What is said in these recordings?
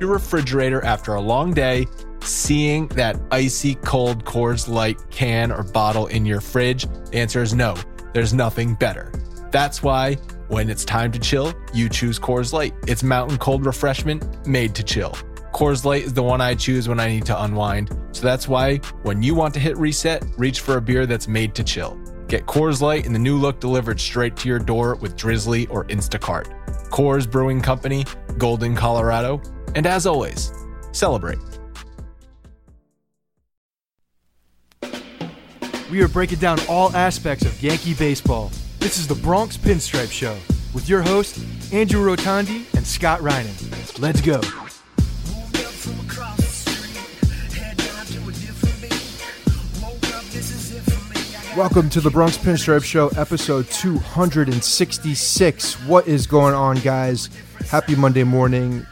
your refrigerator after a long day, seeing that icy cold Coors Light can or bottle in your fridge? The answer is no, there's nothing better. That's why when it's time to chill, you choose Coors Light. It's mountain cold refreshment made to chill. Coors Light is the one I choose when I need to unwind. So that's why when you want to hit reset, reach for a beer that's made to chill. Get Coors Light in the new look delivered straight to your door with Drizly or Instacart. Coors Brewing Company, Golden, Colorado. And as always, celebrate. We are breaking down all aspects of Yankee baseball. This is the Bronx Pinstripe Show with your hosts, Andrew Rotondi and Scott Reinen. Let's go. Welcome to the Bronx Pinstripe Show, episode 266. What is going on, guys? Happy Monday morning.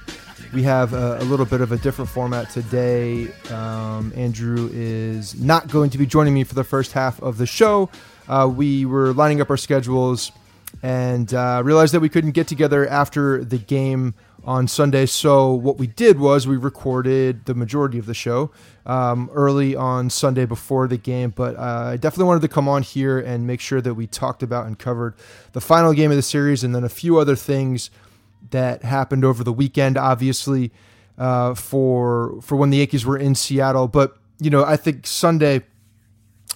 We have a, a little bit of a different format today. Um, Andrew is not going to be joining me for the first half of the show. Uh, we were lining up our schedules and uh, realized that we couldn't get together after the game on Sunday. So what we did was we recorded the majority of the show um, early on Sunday before the game. But uh, I definitely wanted to come on here and make sure that we talked about and covered the final game of the series and then a few other things that happened over the weekend. Obviously, uh, for for when the Yankees were in Seattle, but you know I think Sunday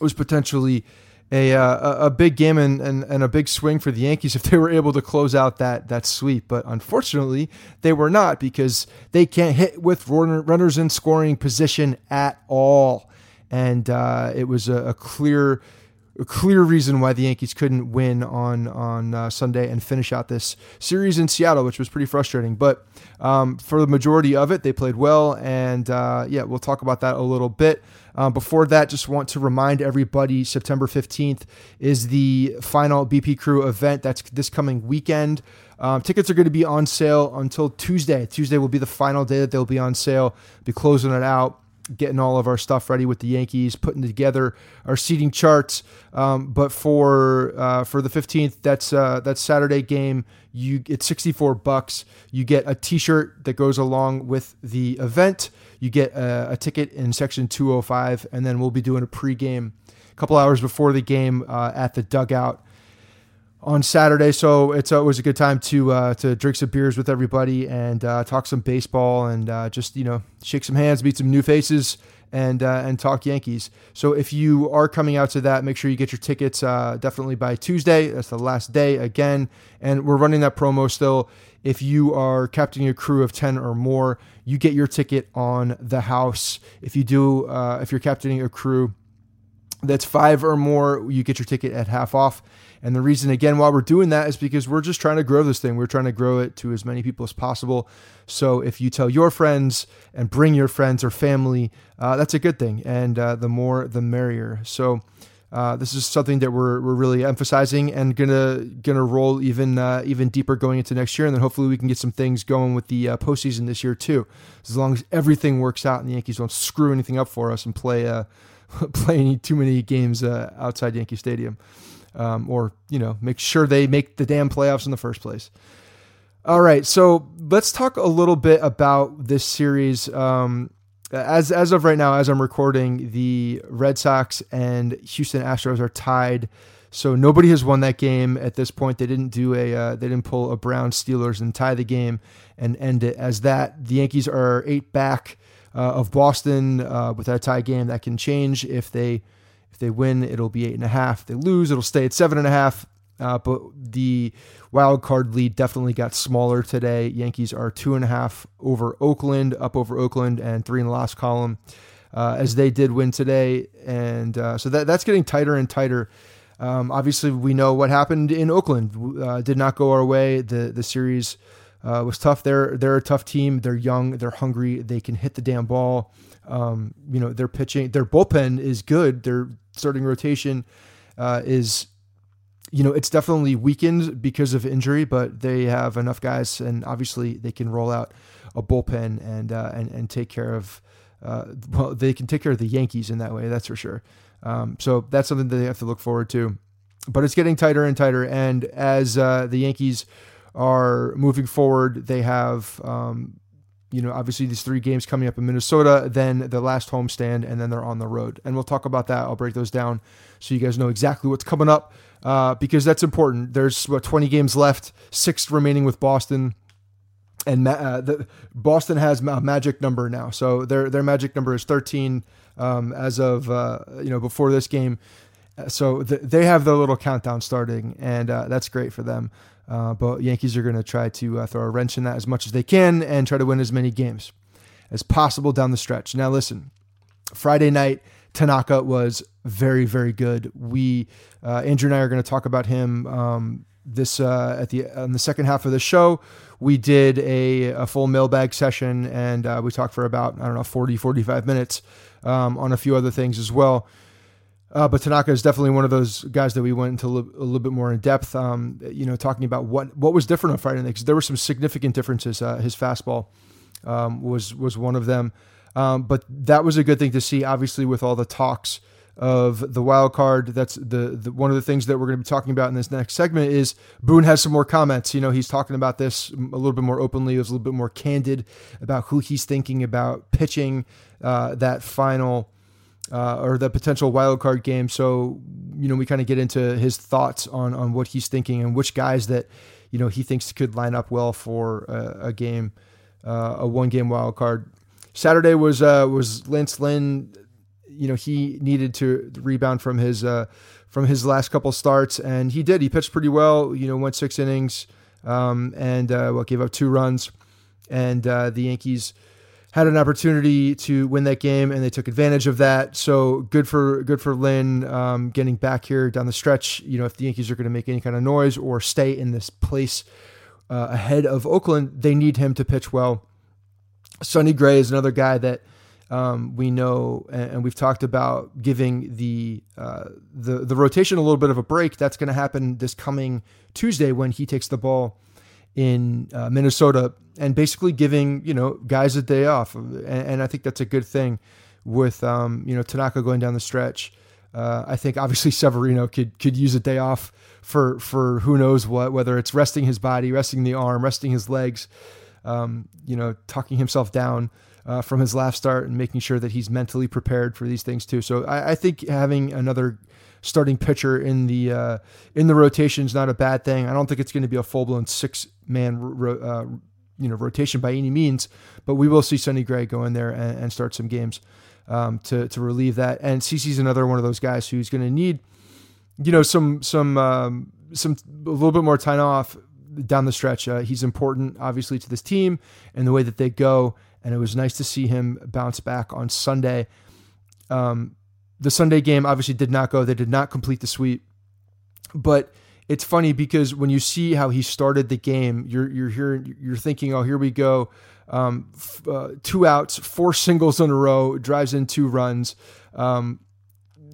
was potentially a, uh, a big game and, and, and a big swing for the Yankees if they were able to close out that that sweep. But unfortunately, they were not because they can't hit with runners in scoring position at all. And uh, it was a, a, clear a clear reason why the Yankees couldn't win on on uh, Sunday and finish out this series in Seattle, which was pretty frustrating. But um, for the majority of it, they played well, and uh, yeah, we'll talk about that a little bit. Um, before that, just want to remind everybody September 15th is the final BP Crew event. That's this coming weekend. Um, tickets are going to be on sale until Tuesday. Tuesday will be the final day that they'll be on sale. Be closing it out getting all of our stuff ready with the Yankees, putting together our seating charts. Um, but for uh, for the 15th, that's uh, that's Saturday game. You it's 64 bucks. You get a T-shirt that goes along with the event. You get a, a ticket in section 205, and then we'll be doing a pregame a couple hours before the game uh, at the dugout on Saturday. So it's always a good time to uh, to drink some beers with everybody and uh, talk some baseball and uh, just you know shake some hands, meet some new faces, and uh, and talk Yankees. So if you are coming out to that, make sure you get your tickets uh, definitely by Tuesday. That's the last day again, and we're running that promo still. If you are captaining a crew of ten or more, you get your ticket on the house. If you do, uh, if you're captaining a crew that's five or more, you get your ticket at half off. And the reason, again, why we're doing that is because we're just trying to grow this thing. We're trying to grow it to as many people as possible. So if you tell your friends and bring your friends or family, uh, that's a good thing. And uh, the more, the merrier. So uh, this is something that we're, we're really emphasizing and gonna gonna roll even uh, even deeper going into next year, and then hopefully we can get some things going with the uh, postseason this year too. As long as everything works out and the Yankees don't screw anything up for us and play uh, play too many games outside Yankee Stadium um, or you know make sure they make the damn playoffs in the first place. All right, so let's talk a little bit about this series. Um, as as of right now, as I'm recording, the Red Sox and Houston Astros are tied. So nobody has won that game at this point. They didn't do a uh, they didn't pull a Brown Steelers and tie the game and end it as that. The Yankees are eight back uh, of Boston uh, with that tie game. That can change if they if they win, it'll be eight and a half. If they lose, it'll stay at seven and a half. Uh, but the wild card lead definitely got smaller today. Yankees are two and a half over Oakland, up over Oakland, and three in the last column, uh, as they did win today. And uh, so that that's getting tighter and tighter. Um, obviously, we know what happened in Oakland. Uh, did not go our way. The the series uh, was tough. They're they're a tough team. They're young. They're hungry. They can hit the damn ball. Um, you know, they're pitching, their bullpen is good. Their starting rotation uh, is, you know, it's definitely weakened because of injury, but they have enough guys, and obviously they can roll out a bullpen and uh, and and take care of. Uh, well, they can take care of the Yankees in that way. That's for sure. Um, so that's something that they have to look forward to. But it's getting tighter and tighter, and as uh, the Yankees are moving forward, they have um, you know, obviously these three games coming up in Minnesota, then the last homestand, and then they're on the road. And we'll talk about that. I'll break those down so you guys know exactly what's coming up uh, because that's important. There's what 20 games left, six remaining with Boston, and uh, the, Boston has a magic number now. So their their magic number is 13 um, as of uh, you know before this game. So th- they have their little countdown starting, and uh, that's great for them. Uh, but Yankees are going to try to uh, throw a wrench in that as much as they can and try to win as many games as possible down the stretch. Now, listen, Friday night, Tanaka was very, very good. We, uh, Andrew and I are going to talk about him um, this uh, at the on the second half of the show. We did a, a full mailbag session and uh, we talked for about, I don't know, 40, 45 minutes um, on a few other things as well. Uh, but Tanaka is definitely one of those guys that we went into a little, a little bit more in depth. Um, you know, talking about what what was different on Friday night because there were some significant differences. Uh, his fastball um, was was one of them, um, but that was a good thing to see. Obviously, with all the talks of the wild card, that's the, the one of the things that we're going to be talking about in this next segment is Boone has some more comments. You know, he's talking about this a little bit more openly. He was a little bit more candid about who he's thinking about pitching uh, that final uh, or the potential wild card game. So, you know, we kind of get into his thoughts on on what he's thinking and which guys that you know he thinks could line up well for a, a game, uh, a one game wild card. Saturday was uh, was Lance Lynn. You know, he needed to rebound from his uh, from his last couple starts, and he did. He pitched pretty well. You know, went six innings um, and uh, what gave up two runs, and uh, the Yankees had an opportunity to win that game, and they took advantage of that. So good for good for Lynn um, getting back here down the stretch. You know, if the Yankees are going to make any kind of noise or stay in this place uh, ahead of Oakland, they need him to pitch well. Sonny Gray is another guy that um, we know, and, we've talked about giving the uh, the the rotation a little bit of a break. That's going to happen this coming Tuesday when he takes the ball in uh, Minnesota and basically giving you know guys a day off, and, and, I think that's a good thing with um, you know Tanaka going down the stretch. Uh, I think obviously Severino could could use a day off for for who knows what, whether it's resting his body, resting the arm, resting his legs, um, you know, tucking himself down uh, from his last start and making sure that he's mentally prepared for these things too. So I, I think having another starting pitcher in the uh, in the rotation is not a bad thing. I don't think it's going to be a full blown six man ro- uh, you know rotation by any means, but we will see Sonny Gray go in there and, and start some games um, to to relieve that. And CC's another one of those guys who's going to need you know some some um, some a little bit more time off down the stretch. Uh, he's important, obviously, to this team and the way that they go. And it was nice to see him bounce back on Sunday. Um, the Sunday game obviously did not go. They did not complete the sweep, but it's funny because when you see how he started the game, you're you're hearing you're thinking, oh, here we go, um, f- uh, two outs, four singles in a row, drives in two runs. Um,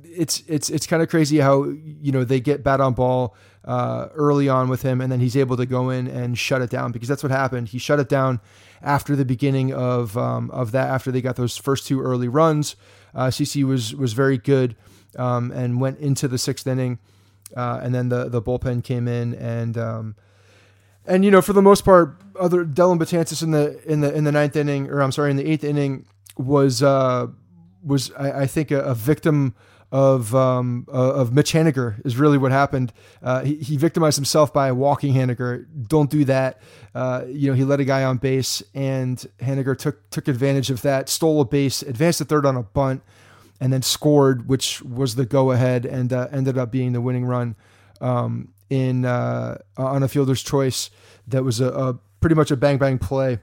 it's it's it's kind of crazy how you know they get bat on ball uh, early on with him, and then he's able to go in and shut it down because that's what happened. He shut it down after the beginning of um, of that. After they got those first two early runs, uh, CC was was very good um, and went into the sixth inning, uh, and then the the bullpen came in and. Um, and you know, for the most part, other Dellin Betances in the in the in the ninth inning, or I'm sorry, in the eighth inning, was uh, was I, I think a, a victim of um, uh, of Mitch Haniger is really what happened. Uh, he, he, victimized himself by walking Haniger. Don't do that. Uh, you know, he let a guy on base, and Haniger took took advantage of that, stole a base, advanced to third on a bunt, and then scored, which was the go ahead, and uh, ended up being the winning run um, in uh, on a fielder's choice. That was a, a pretty much a bang bang play.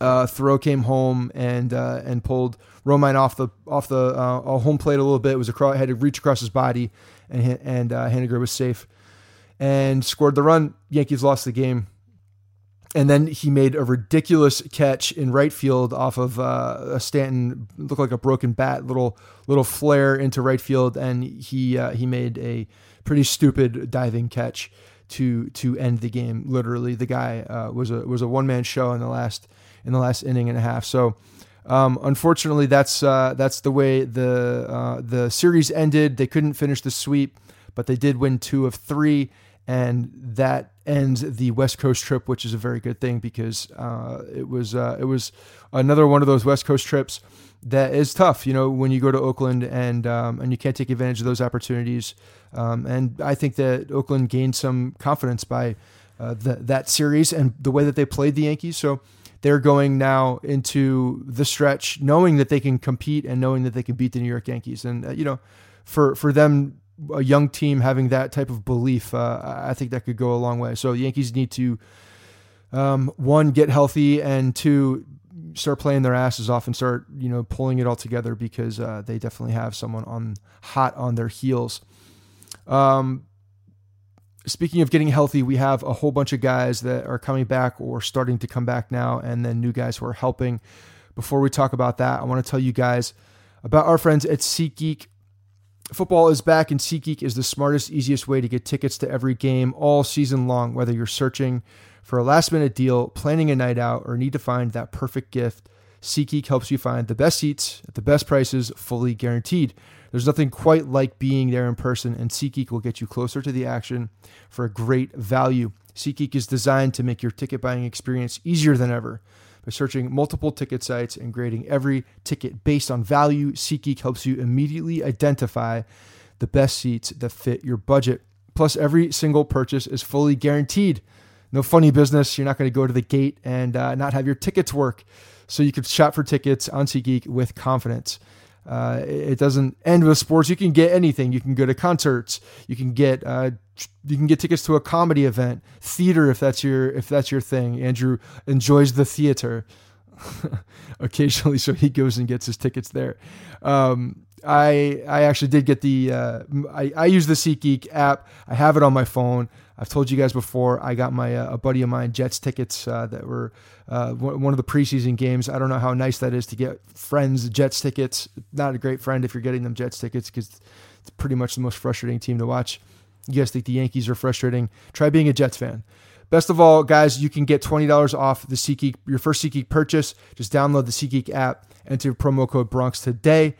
Uh, throw came home and and pulled Romine off the off the uh, home plate a little bit. It was across, had to reach across his body, and and uh, Haniger was safe and scored the run. Yankees lost the game. And then he made a ridiculous catch in right field off of uh, a Stanton looked like a broken bat, little little flare into right field, and he uh, he made a pretty stupid diving catch to to end the game. Literally, the guy uh, was a was a one man show in the last in the last inning and a half. So um, unfortunately, that's uh, that's the way the uh, the series ended. They couldn't finish the sweep, but they did win two of three, and that ends the West Coast trip, which is a very good thing because uh, it was uh, it was another one of those West Coast trips that is tough. You know, when you go to Oakland and um, and you can't take advantage of those opportunities. Um, and I think that Oakland gained some confidence by uh, the, that series and the way that they played the Yankees. So they're going now into the stretch knowing that they can compete and knowing that they can beat the New York Yankees. And, uh, you know, for, for them, a young team having that type of belief, uh, I think that could go a long way. So the Yankees need to, um, one, get healthy, and two, start playing their asses off and start, you know, pulling it all together because uh, they definitely have someone on hot on their heels. Um, speaking of getting healthy, we have a whole bunch of guys that are coming back or starting to come back now, and then new guys who are helping. Before we talk about that, I want to tell you guys about our friends at SeatGeek. Football is back, and SeatGeek is the smartest, easiest way to get tickets to every game all season long, whether you're searching for a last minute deal, planning a night out, or need to find that perfect gift. SeatGeek helps you find the best seats at the best prices, fully guaranteed. There's nothing quite like being there in person, and SeatGeek will get you closer to the action for a great value. SeatGeek is designed to make your ticket buying experience easier than ever. By searching multiple ticket sites and grading every ticket based on value, SeatGeek helps you immediately identify the best seats that fit your budget. Plus, every single purchase is fully guaranteed. No funny business. You're not going to go to the gate and uh, not have your tickets work. So you can shop for tickets on SeatGeek with confidence. Uh, it doesn't end with sports. You can get anything. You can go to concerts. You can get uh, you can get tickets to a comedy event, theater if that's your if that's your thing. Andrew enjoys the theater occasionally, so he goes and gets his tickets there. Um, I I actually did get the uh, I, I use the SeatGeek app. I have it on my phone. I've told you guys before. I got my uh, a buddy of mine Jets tickets uh, that were uh, one of the preseason games. I don't know how nice that is to get friends Jets tickets. Not a great friend if you're getting them Jets tickets because it's pretty much the most frustrating team to watch. You guys think the Yankees are frustrating? Try being a Jets fan. best of all, guys, you can get twenty dollars off the SeatGeek your first SeatGeek purchase. Just download the SeatGeek app, enter promo code Bronx today.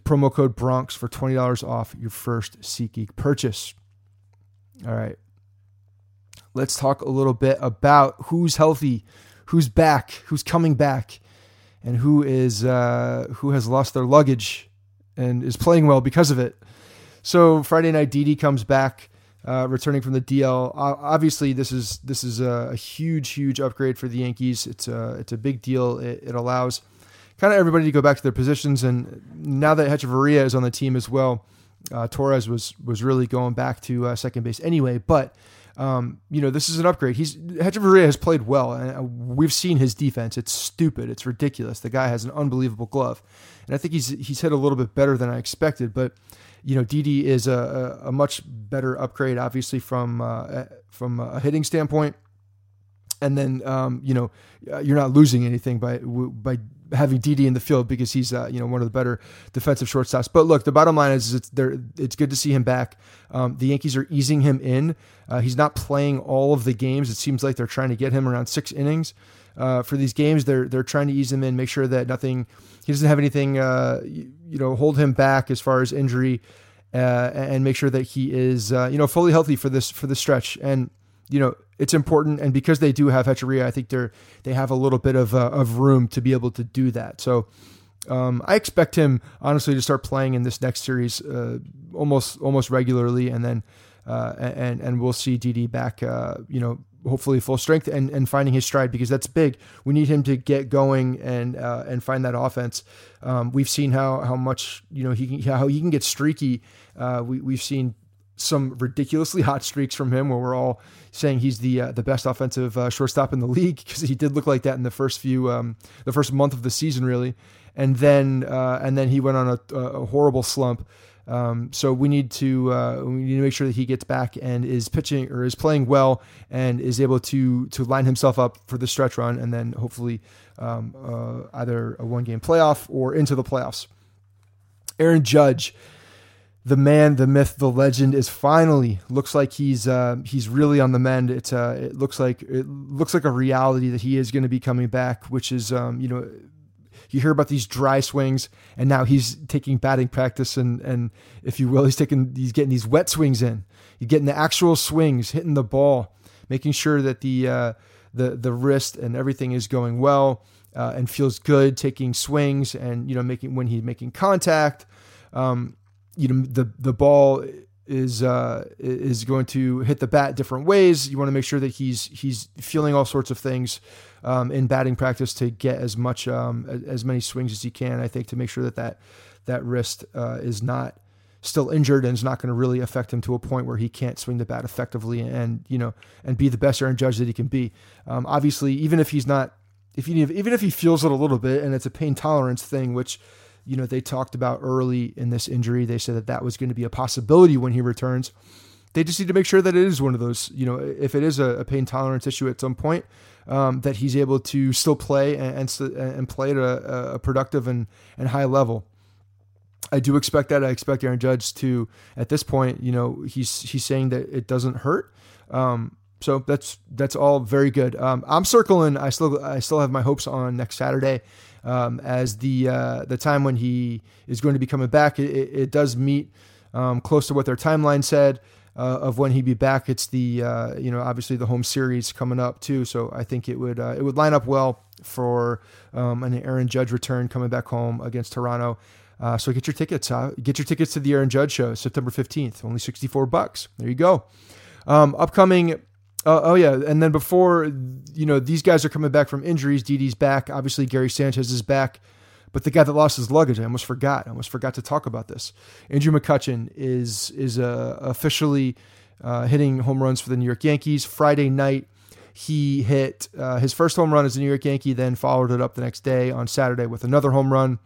Promo code Bronx for twenty dollars off your first SeatGeek purchase. All right, let's talk a little bit about who's healthy, who's back, who's coming back, and who is uh, who has lost their luggage and is playing well because of it. So Friday night, Didi comes back, uh, returning from the DL. obviously, this is this is a, a, huge, huge upgrade for the Yankees. It's a it's a big deal. It, it allows kind of everybody to go back to their positions, and now that Hechavarria is on the team as well, uh, Torres was was really going back to uh, second base anyway, but um, you know, this is an upgrade. He's Hechavarria has played well, and uh, we've seen his defense. It's stupid. It's ridiculous. The guy has an unbelievable glove, and I think he's he's hit a little bit better than I expected. But you know, Didi is a, a, a much better upgrade, obviously from uh, from a hitting standpoint. And then um, you know, uh, you're not losing anything by by having Didi in the field because he's uh, you know one of the better defensive shortstops. But look, the bottom line is it's there. It's good to see him back. Um, the Yankees are easing him in. Uh, he's not playing all of the games. It seems like they're trying to get him around six innings uh, for these games. They're they're trying to ease him in, make sure that nothing he doesn't have anything uh, you, you, know hold him back as far as injury, uh, and make sure that he is uh, you know fully healthy for this for the stretch and you know it's important, and because they do have Hechavarria, I think they're they have a little bit of uh, of room to be able to do that. So. Um, I expect him honestly to start playing in this next series uh, almost almost regularly, and then uh, and and we'll see Didi back, uh, you know, hopefully full strength and, and finding his stride because that's big. We need him to get going and uh, and find that offense. Um, we've seen how how much you know he can how he can get streaky. Uh, we we've seen some ridiculously hot streaks from him where we're all saying he's the uh, the best offensive uh, shortstop in the league because he did look like that in the first few um, the first month of the season really. And then uh, and then he went on a, a horrible slump. Um, so we need to uh, we need to make sure that he gets back and is pitching or is playing well and is able to to line himself up for the stretch run and then hopefully um, uh, either a one game playoff or into the playoffs. Aaron Judge the man, the myth, the legend is finally looks like he's uh, he's really on the mend. It's uh, it looks like it looks like a reality that he is going to be coming back, which is um, you know you hear about these dry swings, and now he's taking batting practice, and and if you will, he's taking he's getting these wet swings in. He's getting the actual swings, hitting the ball, making sure that the uh, the the wrist and everything is going well uh, and feels good, taking swings, and you know making when he's making contact. Um, you know the the ball is uh, is going to hit the bat different ways. You want to make sure that he's he's feeling all sorts of things um, in batting practice to get as much um, as many swings as he can. I think to make sure that that that wrist uh, is not still injured and is not going to really affect him to a point where he can't swing the bat effectively and you know and be the best Aaron Judge that he can be. Um, obviously, even if he's not, if he even if he feels it a little bit and it's a pain tolerance thing, which you know, they talked about early in this injury. They said that that was going to be a possibility when he returns. They just need to make sure that it is one of those, you know, if it is a, a pain tolerance issue at some point, um, that he's able to still play and and, and play at a, a, productive and, and high level. I do expect that. I expect Aaron Judge to, at this point, you know, he's he's saying that it doesn't hurt. Um, so that's that's all very good. Um, I'm circling. I still I still have my hopes on next Saturday um, as the uh, the time when he is going to be coming back. It, it does meet um, close to what their timeline said uh, of when he'd be back. It's the uh, you know obviously the home series coming up too, so I think it would uh, it would line up well for um, an Aaron Judge return coming back home against Toronto. Uh, so get your tickets. Uh, get your tickets to the Aaron Judge show, September fifteenth. Only sixty four bucks. There you go. Um, upcoming uh, oh yeah, and then before you know these guys are coming back from injuries. Didi's back. Obviously, Gary Sanchez is back. But the guy that lost his luggage, I almost forgot. I almost forgot to talk about this. Andrew McCutchen is is uh, officially uh, hitting home runs for the New York Yankees. Friday night, he hit uh, his first home run as a New York Yankee. Then followed it up the next day on Saturday with another home run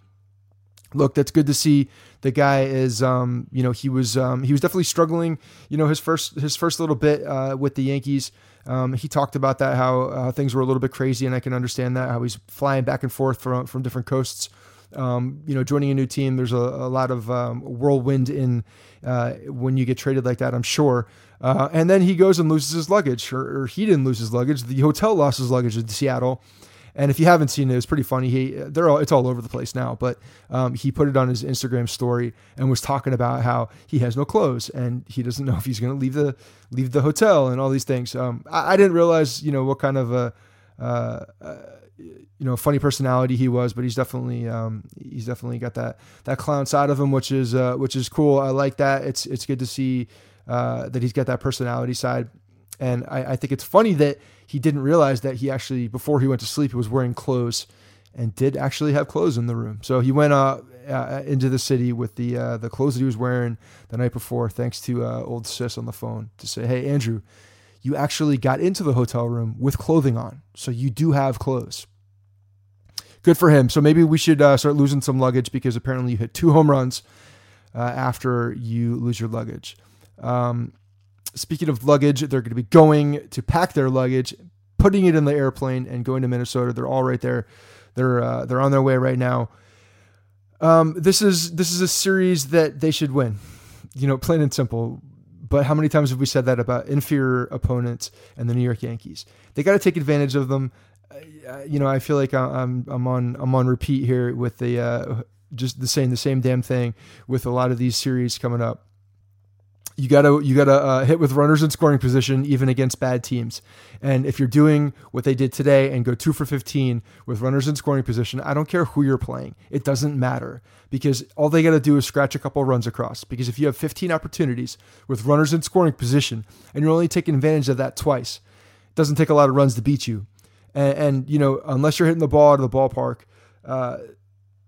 look, that's good to see. The guy is, um, you know, he was um, he was definitely struggling. You know, his first his first little bit uh, with the Yankees. Um, he talked about that how uh, things were a little bit crazy, and I can understand that how he's flying back and forth from from different coasts. Um, you know, joining a new team, there's a, a lot of um, whirlwind in uh, when you get traded like that. I'm sure, Uh, and then he goes and loses his luggage, or, or, he didn't lose his luggage. The hotel lost his luggage in Seattle. And if you haven't seen it, it's pretty funny. He they're all it's all over the place now, but um, he put it on his Instagram story and was talking about how he has no clothes and he doesn't know if he's going to leave the leave the hotel and all these things. Um, I, I, didn't realize you know what kind of a uh, uh, you know funny personality he was, but he's definitely um, he's definitely got that that clown side of him, which is uh, which is cool. I like that. It's it's good to see uh, that he's got that personality side. And I, I, think it's funny that he didn't realize that he actually, before he went to sleep, he was wearing clothes and did actually have clothes in the room. So he went uh, uh, into the city with the uh, the clothes that he was wearing the night before, thanks to uh, old sis on the phone to say, "Hey, Andrew, you actually got into the hotel room with clothing on, so you do have clothes." Good for him. So maybe we should uh, start losing some luggage because apparently you hit two home runs uh, after you lose your luggage. Um, speaking of luggage, they're going to be going to pack their luggage, putting it in the airplane, and going to Minnesota. They're all right there. They're uh, they're on their way right now. Um, this is this is a series that they should win. You know, plain and simple. But how many times have we said that about inferior opponents and the New York Yankees? They got to take advantage of them. Uh, you know, I feel like I'm I'm on I'm on repeat here with the uh, just the same the same damn thing with a lot of these series coming up you gotta you gotta uh, hit with runners in scoring position even against bad teams. And if you're doing what they did today and go two for 15 with runners in scoring position, I don't care who you're playing. It doesn't matter because all they gotta do is scratch a couple runs across. Because if you have 15 opportunities with runners in scoring position and you're only taking advantage of that twice, it doesn't take a lot of runs to beat you. And, and you know unless you're hitting the ball out of the ballpark. Uh,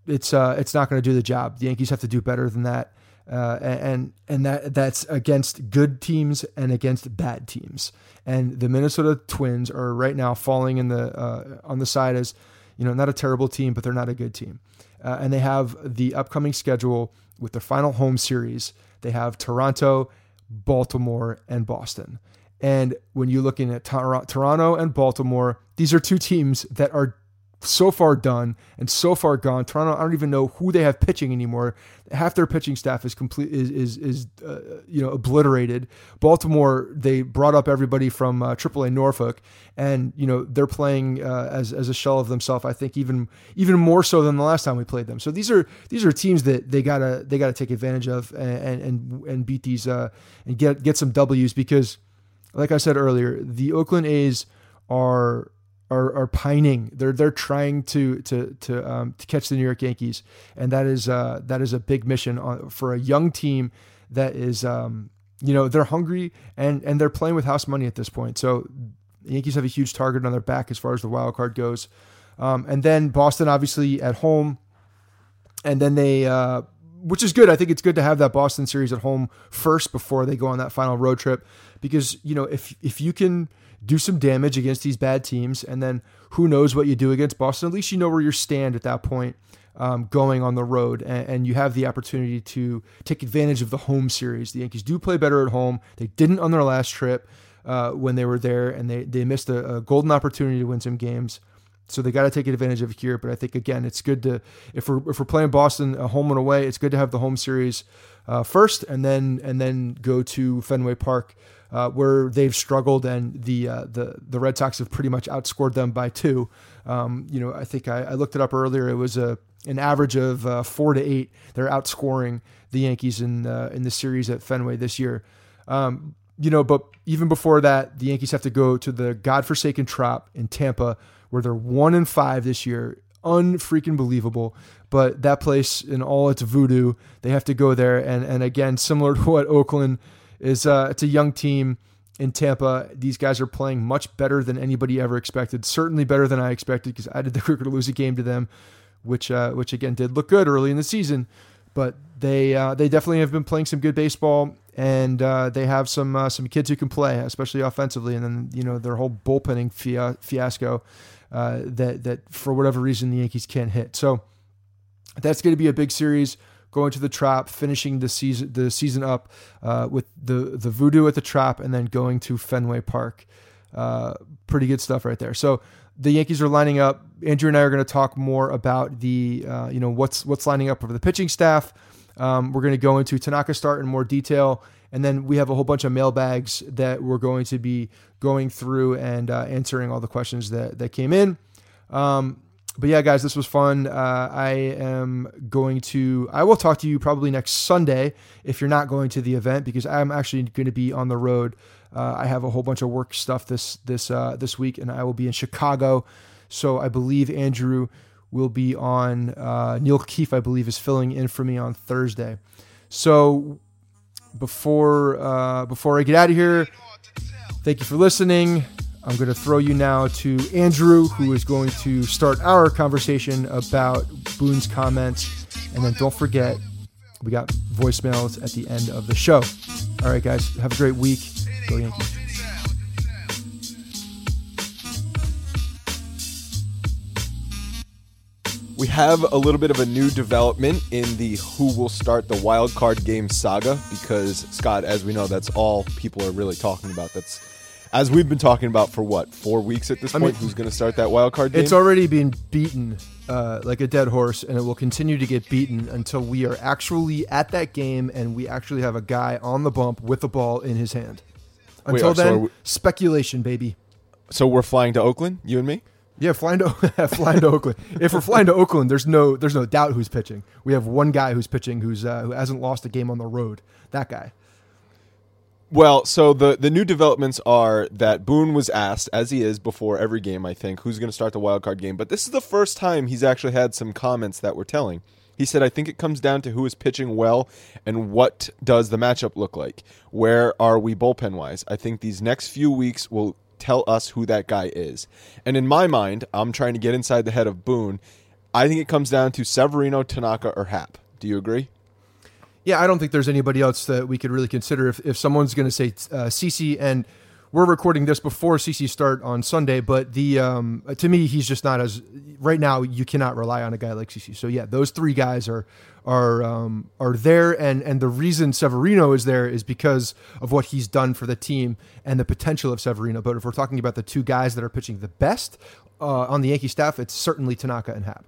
it's uh, it's not going to do the job. The Yankees have to do better than that uh, and and that that's against good teams and against bad teams. And the Minnesota Twins are right now falling in the uh, on the side as you know not a terrible team, but they're not a good team. Uh, and they have the upcoming schedule with their final home series. They have Toronto, Baltimore, and Boston. And when you're looking at Toronto and Baltimore, these are two teams that are so far done and so far gone. Toronto, I don't even know who they have pitching anymore. Half their pitching staff is complete is is is uh, you know obliterated. Baltimore, they brought up everybody from uh, AAA Norfolk, and you know they're playing uh, as as a shell of themselves. I think even even more so than the last time we played them. So these are these are teams that they gotta they gotta take advantage of and and and beat these uh, and get get some Ws because, like I said earlier, the Oakland A's are are, are pining. They're they're trying to to to um, to catch the New York Yankees, and that is uh, that is a big mission on, for a young team that is um, you know they're hungry and and they're playing with house money at this point. So the Yankees have a huge target on their back as far as the wild card goes, um, and then Boston obviously at home, and then they. Uh, which is good. I think it's good to have that Boston series at home first before they go on that final road trip, because you know if if you can do some damage against these bad teams. And then who knows what you do against Boston? At least you know where you stand at that point um, going on the road. And, and, you have the opportunity to take advantage of the home series. The Yankees do play better at home. They didn't on their last trip uh, when they were there, and they, they missed a, a golden opportunity to win some games. So they got to take advantage of it here. But I think again, it's good to if we're if we're playing Boston a home and away, it's good to have the home series uh, first, and then and then go to Fenway Park uh, where they've struggled, and the uh, the the Red Sox have pretty much outscored them by two. Um, you know, I think I, I, looked it up earlier. It was a an average of uh, four to eight. They're outscoring the Yankees in uh, in the series at Fenway this year. Um, you know, but even before that, the Yankees have to go to the godforsaken Trop in Tampa, where they're one and five this year. Unfreaking believable. But that place in all its voodoo, they have to go there. And and again, similar to what Oakland is uh, it's a young team in Tampa. These guys are playing much better than anybody ever expected. Certainly better than I expected because I did the Cricket to lose a game to them, which uh, which again did look good early in the season. But they uh, they definitely have been playing some good baseball, and uh, they have some uh, some kids who can play, especially offensively. And then you know their whole bullpenning fiasco uh, that that for whatever reason the Yankees can't hit. So that's going to be a big series going to the Trop, finishing the season the season up uh, with the the voodoo at the Trop, and then going to Fenway Park. Uh, pretty good stuff right there. So the Yankees are lining up. Andrew and I are going to talk more about the uh, you know what's what's lining up over the pitching staff. Um, we're going to go into Tanaka start in more detail, And then we have a whole bunch of mailbags that we're going to be going through and uh, answering all the questions that, that came in. Um, but yeah, guys, this was fun. Uh, I am going to, I will talk to you probably next Sunday if you're not going to the event because I'm actually going to be on the road. Uh, I have a whole bunch of work stuff this this uh, this week, and I will be in Chicago. So I believe Andrew will be on. Uh, Neil Keefe, I believe, is filling in for me on Thursday. So before uh, before I get out of here, thank you for listening. I'm going to throw you now to Andrew, who is going to start our conversation about Boone's comments. And then don't forget, we got voicemails at the end of the show. All right, guys, have a great week. Go Yankees. We have a little bit of a new development in the who will start the wild card game saga because Scott, as we know, that's all people are really talking about. That's as we've been talking about for what four weeks at this I point. mean, who's going to start that wild card game? It's already been beaten uh, like a dead horse, and it will continue to get beaten until we are actually at that game and we actually have a guy on the bump with the ball in his hand. Until so then, are we- speculation, baby. so we're flying to Oakland, you and me. Yeah, flying to flying to Oakland. If we're flying to Oakland, there's no there's no doubt who's pitching. We have one guy who's pitching who's uh, who hasn't lost a game on the road. That guy. Well, so the the new developments are that Boone was asked, as he is before every game, I think, who's going to start the wild card game. But this is the first time he's actually had some comments that were telling. He said, "I think it comes down to who is pitching well and what does the matchup look like. Where are we bullpen wise? I think these next few weeks will tell us who that guy is. And in my mind, I'm trying to get inside the head of Boone. I think it comes down to Severino, Tanaka, or Hap. Do you agree? Yeah, I don't think there's anybody else that we could really consider if, if someone's going to say uh, CC and we're recording this before CC start on Sunday, but the um, to me he's just not as right now. You cannot rely on a guy like CC. So yeah, those three guys are are um, are there, and and the reason Severino is there is because of what he's done for the team and the potential of Severino. But if we're talking about the two guys that are pitching the best uh, on the Yankee staff, it's certainly Tanaka and Hap.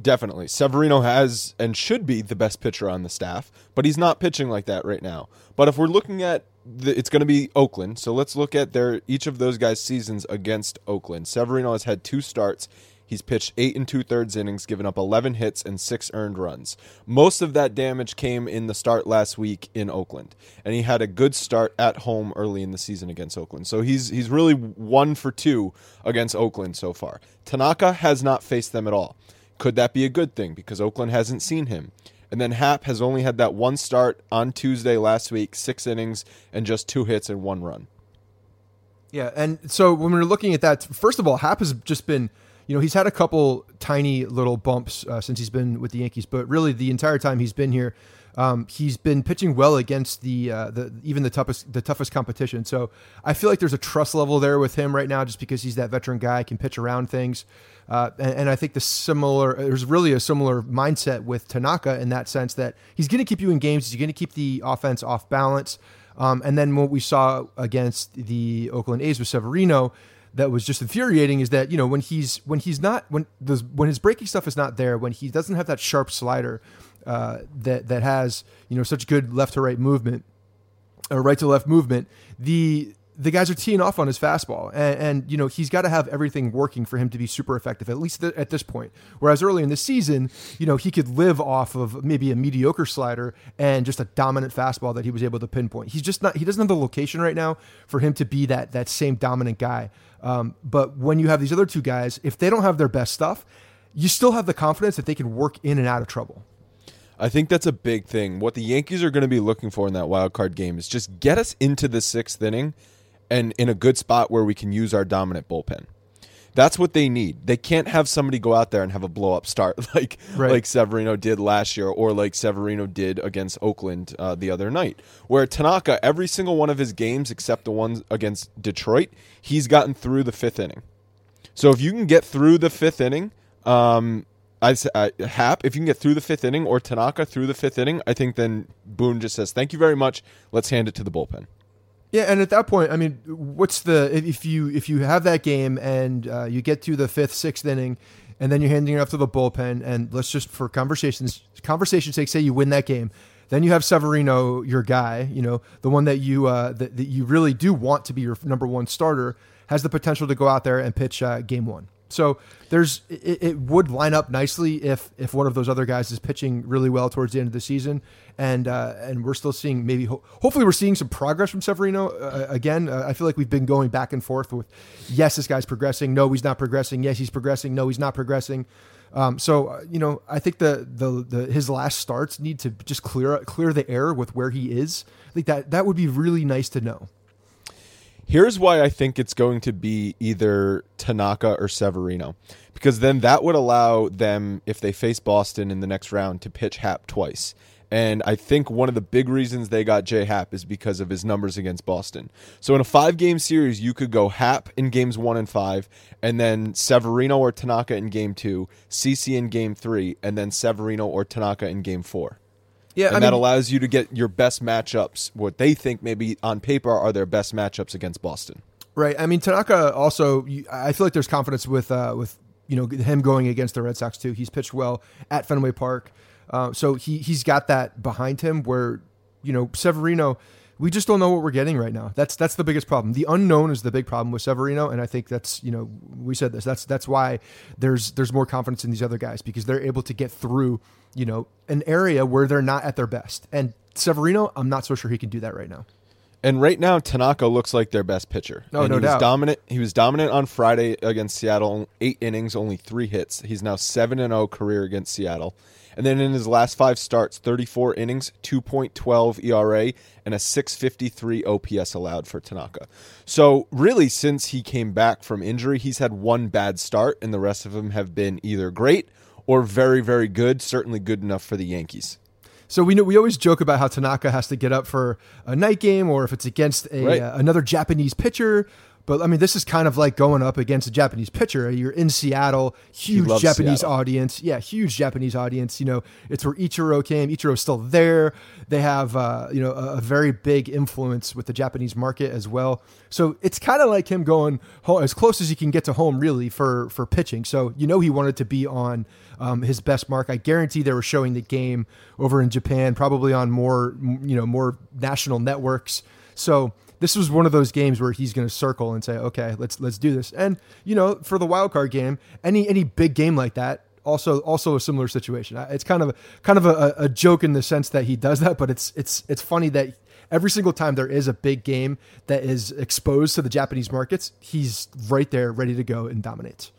Definitely. Severino has and should be the best pitcher on the staff, but he's not pitching like that right now. But if we're looking at the, it's going to be Oakland, so let's look at their each of those guys' seasons against Oakland. Severino has had two starts. He's pitched eight and two thirds innings, given up 11 hits and six earned runs. Most of that damage came in the start last week in Oakland, and he had a good start at home early in the season against Oakland. So he's he's really one for two against Oakland so far. Tanaka has not faced them at all. Could that be a good thing because Oakland hasn't seen him? And then Hap has only had that one start on Tuesday last week, six innings and just two hits and one run. Yeah, and so when we're looking at that, first of all, Hap has just been, you know, he's had a couple tiny little bumps uh, since he's been with the Yankees, but really the entire time he's been here, um, he's been pitching well against the uh, the even the toughest the toughest competition. So I feel like there's a trust level there with him right now, just because he's that veteran guy, can pitch around things. Uh, and, and I think the similar, there's really a similar mindset with Tanaka in that sense that he's going to keep you in games. He's going to keep the offense off balance. Um, and then what we saw against the Oakland A's with Severino, that was just infuriating is that you know when he's when he's not when the when his breaking stuff is not there when he doesn't have that sharp slider uh, that that has you know such good left to right movement or right to left movement the the guys are teeing off on his fastball, and, and you know he's got to have everything working for him to be super effective. At least th- at this point. Whereas early in the season, you know he could live off of maybe a mediocre slider and just a dominant fastball that he was able to pinpoint. He's just not. He doesn't have the location right now for him to be that that same dominant guy. Um, but when you have these other two guys, if they don't have their best stuff, you still have the confidence that they can work in and out of trouble. I think that's a big thing. What the Yankees are going to be looking for in that wild card game is just get us into the sixth inning and in a good spot where we can use our dominant bullpen. That's what they need. They can't have somebody go out there and have a blow up start like Right. like Severino did last year or like Severino did against Oakland uh, the other night. Where Tanaka, every single one of his games except the ones against Detroit, he's gotten through the fifth inning. So if you can get through the fifth inning, um, I s- uh, Hap, if you can get through the fifth inning or Tanaka through the fifth inning, I think then Boone just says, "Thank you very much. Let's hand it to the bullpen." Yeah, and at that point, I mean, what's the if- you if you have that game and uh, you get to the fifth, sixth inning, and then you're handing it off to the bullpen, and let's just for conversations conversation sake, say you win that game, Then you have Severino, your guy, you know, the one that you uh, that, that you really do want to be your number one starter, has the potential to go out there and pitch uh, game one. So there's it, it, would line up nicely if if one of those other guys is pitching really well towards the end of the season, and uh, and we're still seeing maybe ho- hopefully we're seeing some progress from Severino uh, again. Uh, I feel like we've been going back and forth with yes this guy's progressing, no he's not progressing, yes he's progressing, no he's not progressing. Um, so uh, you know I think the, the the his last starts need to just clear clear the air with where he is. I think that that would be really nice to know. Here's why I think it's going to be either Tanaka or Severino, because then that would allow them, if they face Boston in the next round, to pitch Happ twice. And I think one of the big reasons they got J Happ is because of his numbers against Boston. So in a five game series, you could go Happ in games one and five, and then Severino or Tanaka in game two, CC in game three, and then Severino or Tanaka in game four. Yeah, and I that mean, allows you to get your best matchups. What they think maybe on paper are their best matchups against Boston. Right. I mean, Tanaka also. I feel like there's confidence with uh, with you know him going against the Red Sox too. He's pitched well at Fenway Park, uh, so he he's got that behind him. Where you know Severino, we just don't know what we're getting right now. That's that's the biggest problem. The unknown is the big problem with Severino, and I think that's you know we said this. That's that's why there's there's more confidence in these other guys because they're able to get through you know, an area where they're not at their best. And Severino, I'm not so sure he can do that right now. And right now, Tanaka looks like their best pitcher. No, and no he doubt. Was dominant. He was dominant on Friday against Seattle. Eight innings, only three hits. He's now seven and zero oh career against Seattle. And then in his last five starts, 34 innings, 2.12 ERA, and a 653 OPS allowed for Tanaka. So, really, since he came back from injury, he's had one bad start, and the rest of them have been either great or very, very good, certainly good enough for the Yankees. So we know we always joke about how Tanaka has to get up for a night game, or if it's against a right. uh, another Japanese pitcher. But I mean, this is kind of like going up against a Japanese pitcher. You're in Seattle, huge Japanese Seattle. audience. Yeah, huge Japanese audience. You know, it's where Ichiro came. Ichiro's still there. They have, uh, you know, a, a, very big influence with the Japanese market as well. So it's kind of like him going home, as close as he can get to home, really, for for pitching. So you know, he wanted to be on um, his best mark. I guarantee they were showing the game over in Japan, probably on more, you know, more national networks. So this was one of those games where he's going to circle and say, okay, let's let's do this. And you know, for the wild card game, any any big game like that, also also a similar situation. It's kind of kind of a, a joke in the sense that he does that, but it's it's it's funny that every single time there is a big game that is exposed to the Japanese markets, he's right there ready to go and dominate.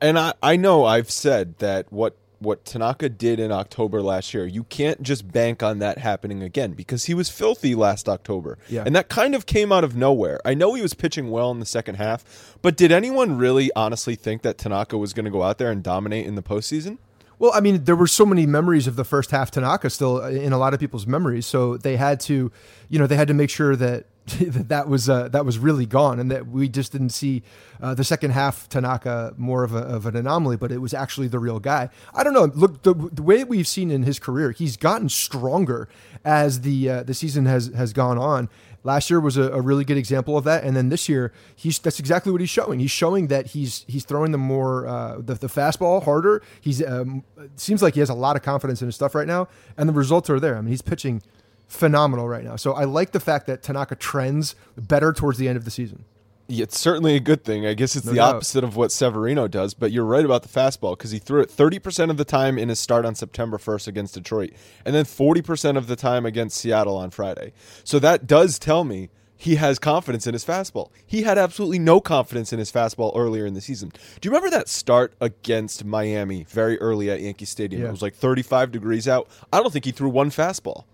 And I, I know I've said that what what Tanaka did in October last year, you can't just bank on that happening again because he was filthy last October. Yeah. And that kind of came out of nowhere. I know he was pitching well in the second half, but did anyone really honestly think that Tanaka was going to go out there and dominate in the postseason? Well, I mean, there were so many memories of the first half Tanaka still in a lot of people's memories, so they had to, you know, they had to make sure that that that was uh, that was really gone, and that we just didn't see uh, the second half Tanaka more of, a, of an anomaly, but it was actually the real guy. I don't know. Look, the, the way we've seen in his career, he's gotten stronger as the uh, the season has has gone on. Last year was a, a, really good example of that, and then this year, he's that's exactly what he's showing. He's showing that he's he's throwing the more uh, the, the fastball harder. He's um, seems like he has a lot of confidence in his stuff right now, and the results are there. I mean, he's pitching phenomenal right now. So I like the fact that Tanaka trends better towards the end of the season. It's certainly a good thing. I guess it's no the doubt. opposite of what Severino does, but you're right about the fastball because he threw it 30% of the time in his start on September 1st against Detroit, and then 40% of the time against Seattle on Friday. So that does tell me he has confidence in his fastball. He had absolutely no confidence in his fastball earlier in the season. Do you remember that start against Miami very early at Yankee Stadium? Yeah. It was like 35 degrees out. I don't think he threw one fastball.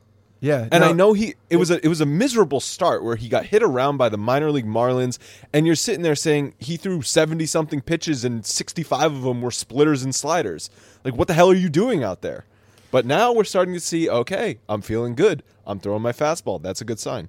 Yeah, and no, I know he it was a it was a miserable start where he got hit around by the minor league Marlins, and you're sitting there saying he threw seventy something pitches and sixty five of them were splitters and sliders. Like, what the hell are you doing out there? But now we're starting to see, okay, I'm feeling good. I'm throwing my fastball. That's a good sign.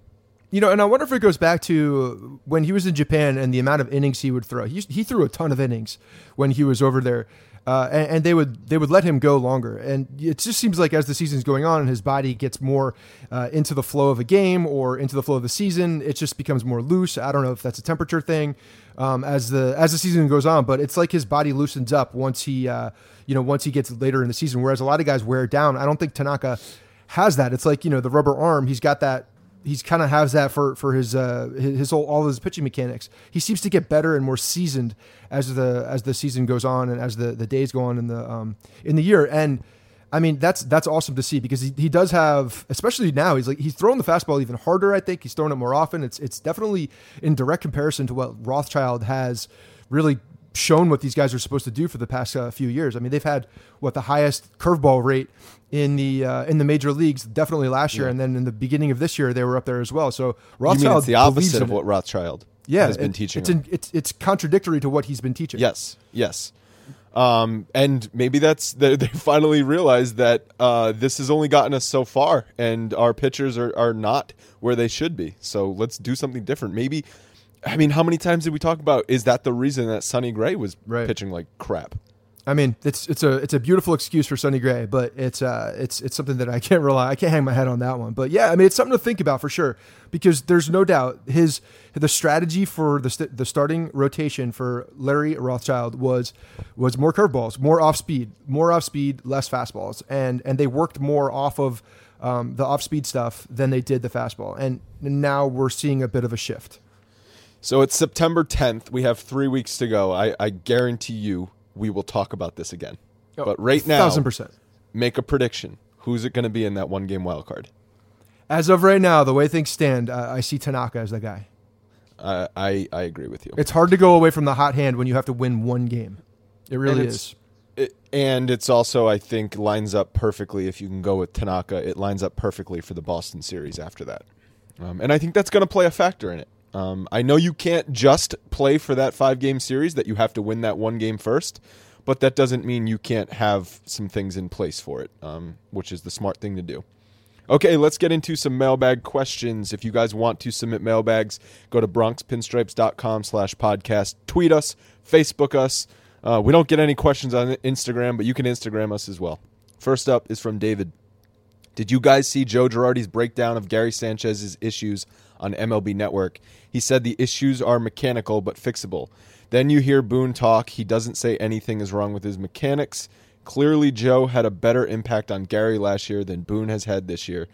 You know, and I wonder if it goes back to when he was in Japan and the amount of innings he would throw. He, he threw a ton of innings when he was over there uh, and, and, they would they would let him go longer. And it just seems like as the season's going on and his body gets more uh, into the flow of a game or into the flow of the season, it just becomes more loose. I don't know if that's a temperature thing um, as the as the season goes on, but it's like his body loosens up once he uh, you know once he gets later in the season. Whereas a lot of guys wear it down. I don't think Tanaka has that. It's like you know the rubber arm. He's got that. He's kind of has that for for his uh his, his whole all his pitching mechanics. He seems to get better and more seasoned as the as the season goes on and as the the days go on in the um in the year and. I mean that's that's awesome to see because he, he does have especially now he's like he's throwing the fastball even harder I think he's throwing it more often it's it's definitely in direct comparison to what Rothschild has really shown what these guys are supposed to do for the past uh, few years. I mean, they've had what the highest curveball rate in the uh, in the major leagues, definitely last year, Yeah. and then in the beginning of this year they were up there as well. So Rothschild the opposite of what Rothschild yeah, has been teaching. It's, in, it's it's contradictory to what he's been teaching. Yes, yes. Um, and maybe that's they, they finally realized that uh, this has only gotten us so far, and our pitchers are, are not where they should be. So let's do something different. Maybe, I mean, how many times did we talk about? Is that the reason that Sonny Gray was Right. pitching like crap? I mean, it's it's a it's a beautiful excuse for Sonny Gray, but it's uh it's it's something that I can't rely I can't hang my head on that one. But yeah, I mean, it's something to think about for sure because there's no doubt his the strategy for the st- the starting rotation for Larry Rothschild was was more curveballs, more off speed, more off speed, less fastballs, and and they worked more off of um, the off speed stuff than they did the fastball, and now we're seeing a bit of a shift. So it's September 10th. We have three weeks to go. I, I guarantee you we will talk about this again. but right now, thousand percent. make a prediction. Who's it going to be in that one game wild card? As of right now, the way things stand, uh, I see Tanaka as the guy. Uh, I I agree with you. It's hard to go away from the hot hand when you have to win one game. It really is. It, and it's also, I think, lines up perfectly. If you can go with Tanaka, it lines up perfectly for the Boston series after that. Um, and I think that's going to play a factor in it. Um, I know you can't just play for that five game series, that you have to win that one game first, but that doesn't mean you can't have some things in place for it, um, which is the smart thing to do. Okay, let's get into some mailbag questions. If you guys want to submit mailbags, go to bronxpinstripes.com slash podcast. Tweet us, Facebook us. Uh, we don't get any questions on Instagram, but you can Instagram us as well. First up is from David. Did you guys see Joe Girardi's breakdown of Gary Sanchez's issues on MLB Network? He said the issues are mechanical but fixable. Then you hear Boone talk. He doesn't say anything is wrong with his mechanics. Clearly, Joe had a better impact on Gary last year than Boone has had this year.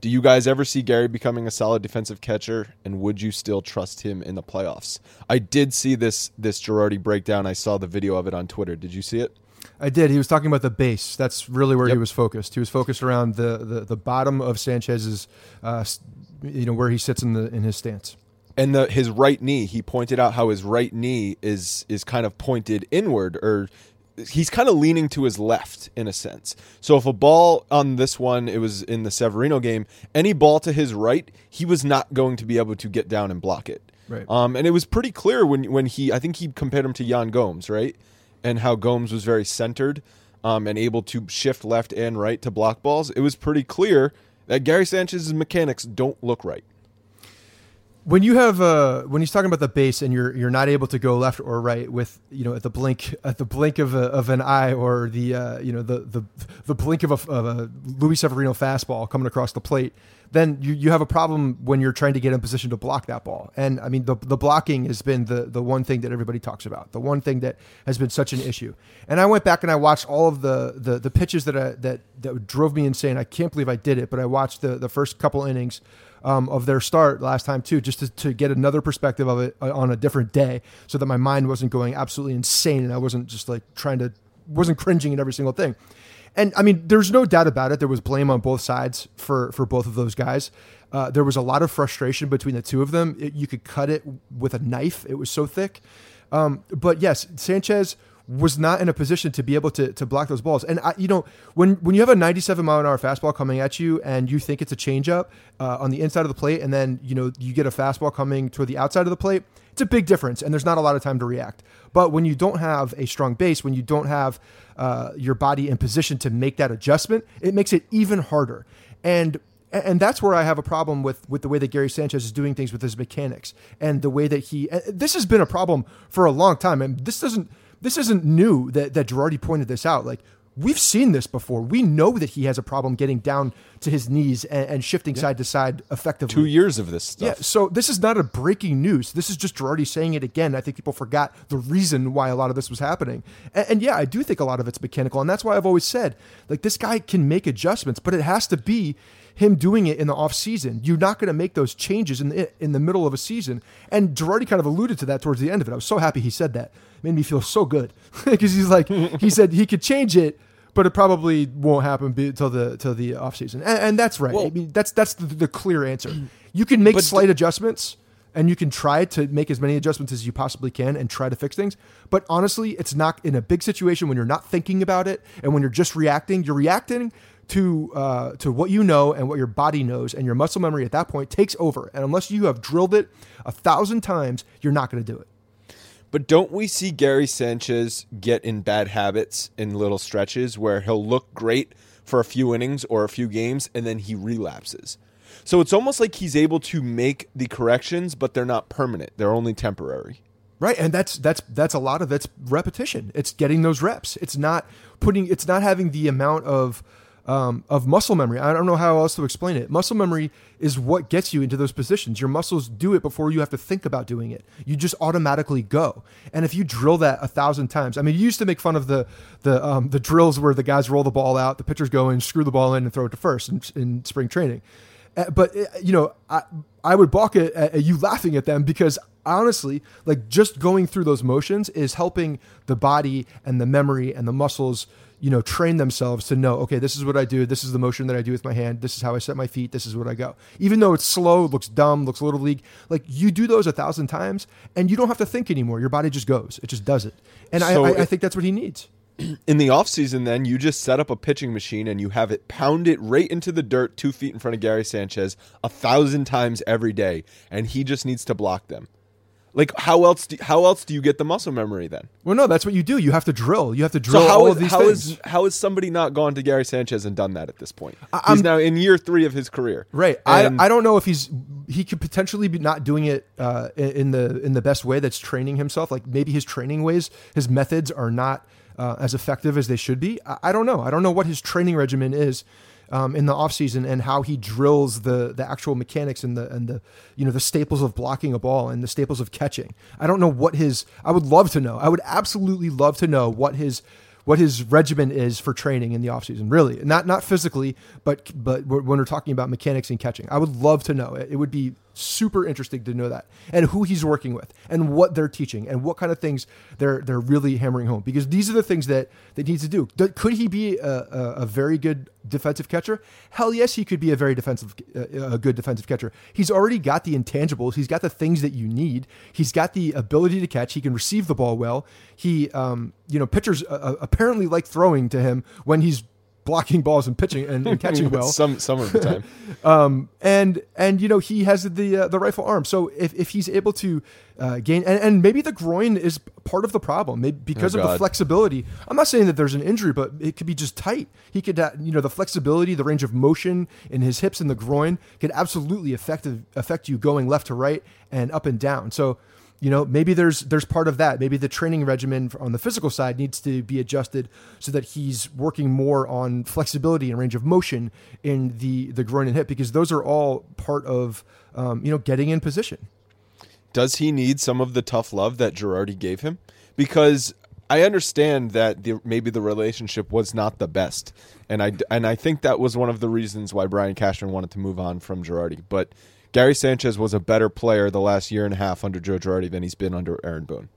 Do you guys ever see Gary becoming a solid defensive catcher, and would you still trust him in the playoffs? I did see this this Girardi breakdown. I saw the video of it on Twitter. Did you see it? I did. He was talking about the base. That's really where he was focused. He was focused around the the, the bottom of Sanchez's, uh, you know, where he sits in the in his stance. and the his right knee he pointed out how his right knee is is kind of pointed inward or he's kind of leaning to his left in a sense so if a ball on this one it was in the severino game any ball to his right he was not going to be able to get down and block it Right. um and it was pretty clear when when he i think he compared him to yan gomes right and how gomes was very centered um and able to shift left and right to block balls it was pretty clear that gary sanchez's mechanics don't look right. When you have uh, when he's talking about the base and you're you're not able to go left or right with you know at the blink at the blink of a, of an eye or the uh, you know the the the blink of a, of a Luis Severino fastball coming across the plate, then you, you have a problem when you're trying to get in position to block that ball. And I mean the the blocking has been the the one thing that everybody talks about, the one thing that has been such an issue. And I went back and I watched all of the the, the pitches that I, that that drove me insane. I can't believe I did it, but I watched the the first couple innings um, of their start last time too, just to, to get another perspective of it uh, on a different day, so that my mind wasn't going absolutely insane and I wasn't just like trying to wasn't cringing at every single thing. And I mean, there's no doubt about it. There was blame on both sides for for both of those guys. Uh, there was a lot of frustration between the two of them. It, you could cut it with a knife; it was so thick. Um, but yes, Sanchez was not in a position to be able to, to block those balls. And I, you know, when when you have a 97 mile an hour fastball coming at you, and you think it's a changeup uh, on the inside of the plate, and then you know you get a fastball coming toward the outside of the plate, it's a big difference, and there's not a lot of time to react. But when you don't have a strong base, when you don't have uh, your body in position to make that adjustment, it makes it even harder. And and that's where I have a problem with with the way that Gary Sanchez is doing things with his mechanics and the way that he. This has been a problem for a long time, and this doesn't. This isn't new that that Girardi pointed this out. Like We've seen this before. We know that he has a problem getting down to his knees and, and shifting side to side effectively. Two years of this stuff. Yeah, so this is not a breaking news. This is just Girardi saying it again. I think people forgot the reason why a lot of this was happening. And, and, yeah, I do think a lot of it's mechanical, and that's why I've always said like this guy can make adjustments, but it has to be him doing it in the off season. You're not going to make those changes in the, in the middle of a season. And Girardi kind of alluded to that towards the end of it. I was so happy he said that. It made me feel so good because he's like he said he could change it but it probably won't happen until the till the off season, and, and that's right. Well, I mean, that's that's the, the, clear answer. You can make slight d- adjustments, and you can try to make as many adjustments as you possibly can, and try to fix things. But honestly, it's not in a big situation when you're not thinking about it, and when you're just reacting. You're reacting to uh, to what you know and what your body knows, and your muscle memory at that point takes over. And unless you have drilled it a thousand times, you're not going to do it. But don't we see Gary Sanchez get in bad habits in little stretches where he'll look great for a few innings or a few games and then he relapses? So it's almost like he's able to make the corrections, but they're not permanent. They're only temporary. Right, and that's that's that's a lot of it's repetition. It's getting those reps. It's not putting. It's not having the amount of um, of muscle memory. I don't know how else to explain it. Muscle memory is what gets you into those positions. Your muscles do it before you have to think about doing it. You just automatically go. And if you drill that a thousand times, I mean, you used to make fun of the the um, the drills where the guys roll the ball out, the pitchers go in, screw the ball in, and throw it to first in, in spring training. Uh, but uh, you know, I I would balk at, at you laughing at them because honestly, like just going through those motions is helping the body and the memory and the muscles you know, train themselves to know, okay, this is what I do. This is the motion that I do with my hand. This is how I set my feet. This is what I go. Even though it's slow, looks dumb, looks a little league, like you do those a thousand times and you don't have to think anymore. Your body just goes. It just does it. And so I, I, I think that's what he needs. In the offseason, then, you just set up a pitching machine and you have it pound it right into the dirt two feet in front of Gary Sanchez a thousand times every day. And he just needs to block them. Like how else? Do, how else do you get the muscle memory then? Well, no, that's what you do. You have to drill. You have to drill so how all is, of these how things. Is, how has somebody not gone to Gary Sanchez and done that at this point? I, he's now in year three of his career. Right. I, I don't know if he's he could potentially be not doing it uh, in the in the best way. That's training himself. Like maybe his training ways, his methods are not uh, as effective as they should be. I, I don't know. I don't know what his training regimen is um, in the offseason and how he drills the the actual mechanics and the and the you know the staples of blocking a ball and the staples of catching. I don't know what his I would love to know. I would absolutely love to know what his what his regimen is for training in the offseason really not not physically but but when we're talking about mechanics and catching i would love to know it would be super interesting to know that and who he's working with and what they're teaching and what kind of things they're they're really hammering home because these are the things that that needs to do. Could he be a, a, a, very good defensive catcher? Hell yes, he could be a very defensive a good defensive catcher. He's already got the intangibles. He's got the things that you need. He's got the ability to catch. He can receive the ball well. He um you know pitchers uh, uh apparently like throwing to him when he's blocking balls and pitching and, and catching well. some some of the time. um, and and you know he has the uh, the rifle arm. So if, if he's able to uh, gain and, and maybe the groin is part of the problem maybe because oh, of the flexibility. I'm not saying that there's an injury, but it could be just tight. He could uh, you know the flexibility, the range of motion in his hips and the groin could absolutely affect affect you going left to right and up and down. So you know maybe there's there's part of that. Maybe the training regimen on the physical side needs to be adjusted so that he's working more on flexibility and range of motion in the the groin and hip because those are all part of um, you know getting in position. Does he need some of the tough love that Girardi gave him? Because I understand that the, maybe the relationship was not the best, and I and I think that was one of the reasons why Brian Cashman wanted to move on from Girardi. But Gary Sanchez was a better player the last year and a half under Joe Girardi than he's been under Aaron Boone.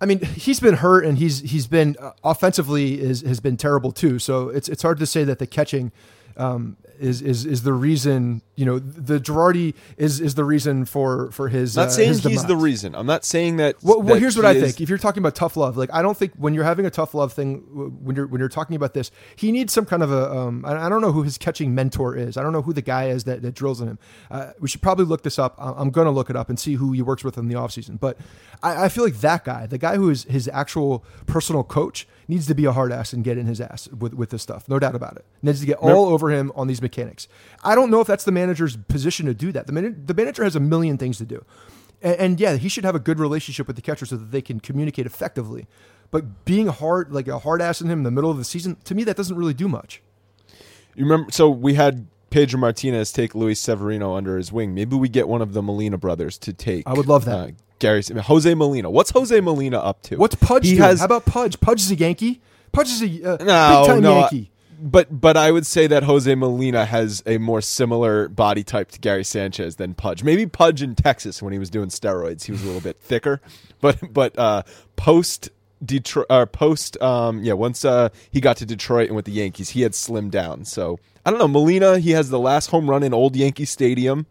I mean, he's been hurt and he's he's been uh, offensively is has been terrible too. So it's it's hard to say that the catching um, is is is the reason you know the Girardi is is the reason for for his. Not uh, saying his he's the reason. I'm not saying that. Well, well here's what I is... think. If you're talking about tough love, like I don't think when you're having a tough love thing, when you're when you're talking about this, he needs some kind of a. Um, I, I don't know who his catching mentor is. I don't know who the guy is that, that drills in him. Uh, we should probably look this up. I'm going to look it up and see who he works with in the offseason. But I, I feel like that guy, the guy who is his actual personal coach, needs to be a hard ass and get in his ass with, with this stuff. No doubt about it. Needs to get all over him on these mechanics. I don't know if that's the manager's position to do that. The, man- the manager has a million things to do. And, and, yeah, he should have a good relationship with the catcher so that they can communicate effectively. But being hard, like a hard ass in him in the middle of the season, to me, that doesn't really do much. You remember? So we had Pedro Martinez take Luis Severino under his wing. Maybe we get one of the Molina brothers to take. I would love that. Uh, Gary Jose Molina. What's Jose Molina up to? What's Pudge He doing? has How about Pudge? Pudge is a Yankee. Pudge is a uh, no, big time no. Yankee. But but I would say that Jose Molina has a more similar body type to Gary Sanchez than Pudge. Maybe Pudge in Texas when he was doing steroids, he was a little bit thicker. But but uh, post Detroit or post um yeah once uh he got to Detroit and with the Yankees he had slimmed down. So I don't know Molina. He has the last home run in Old Yankee Stadium.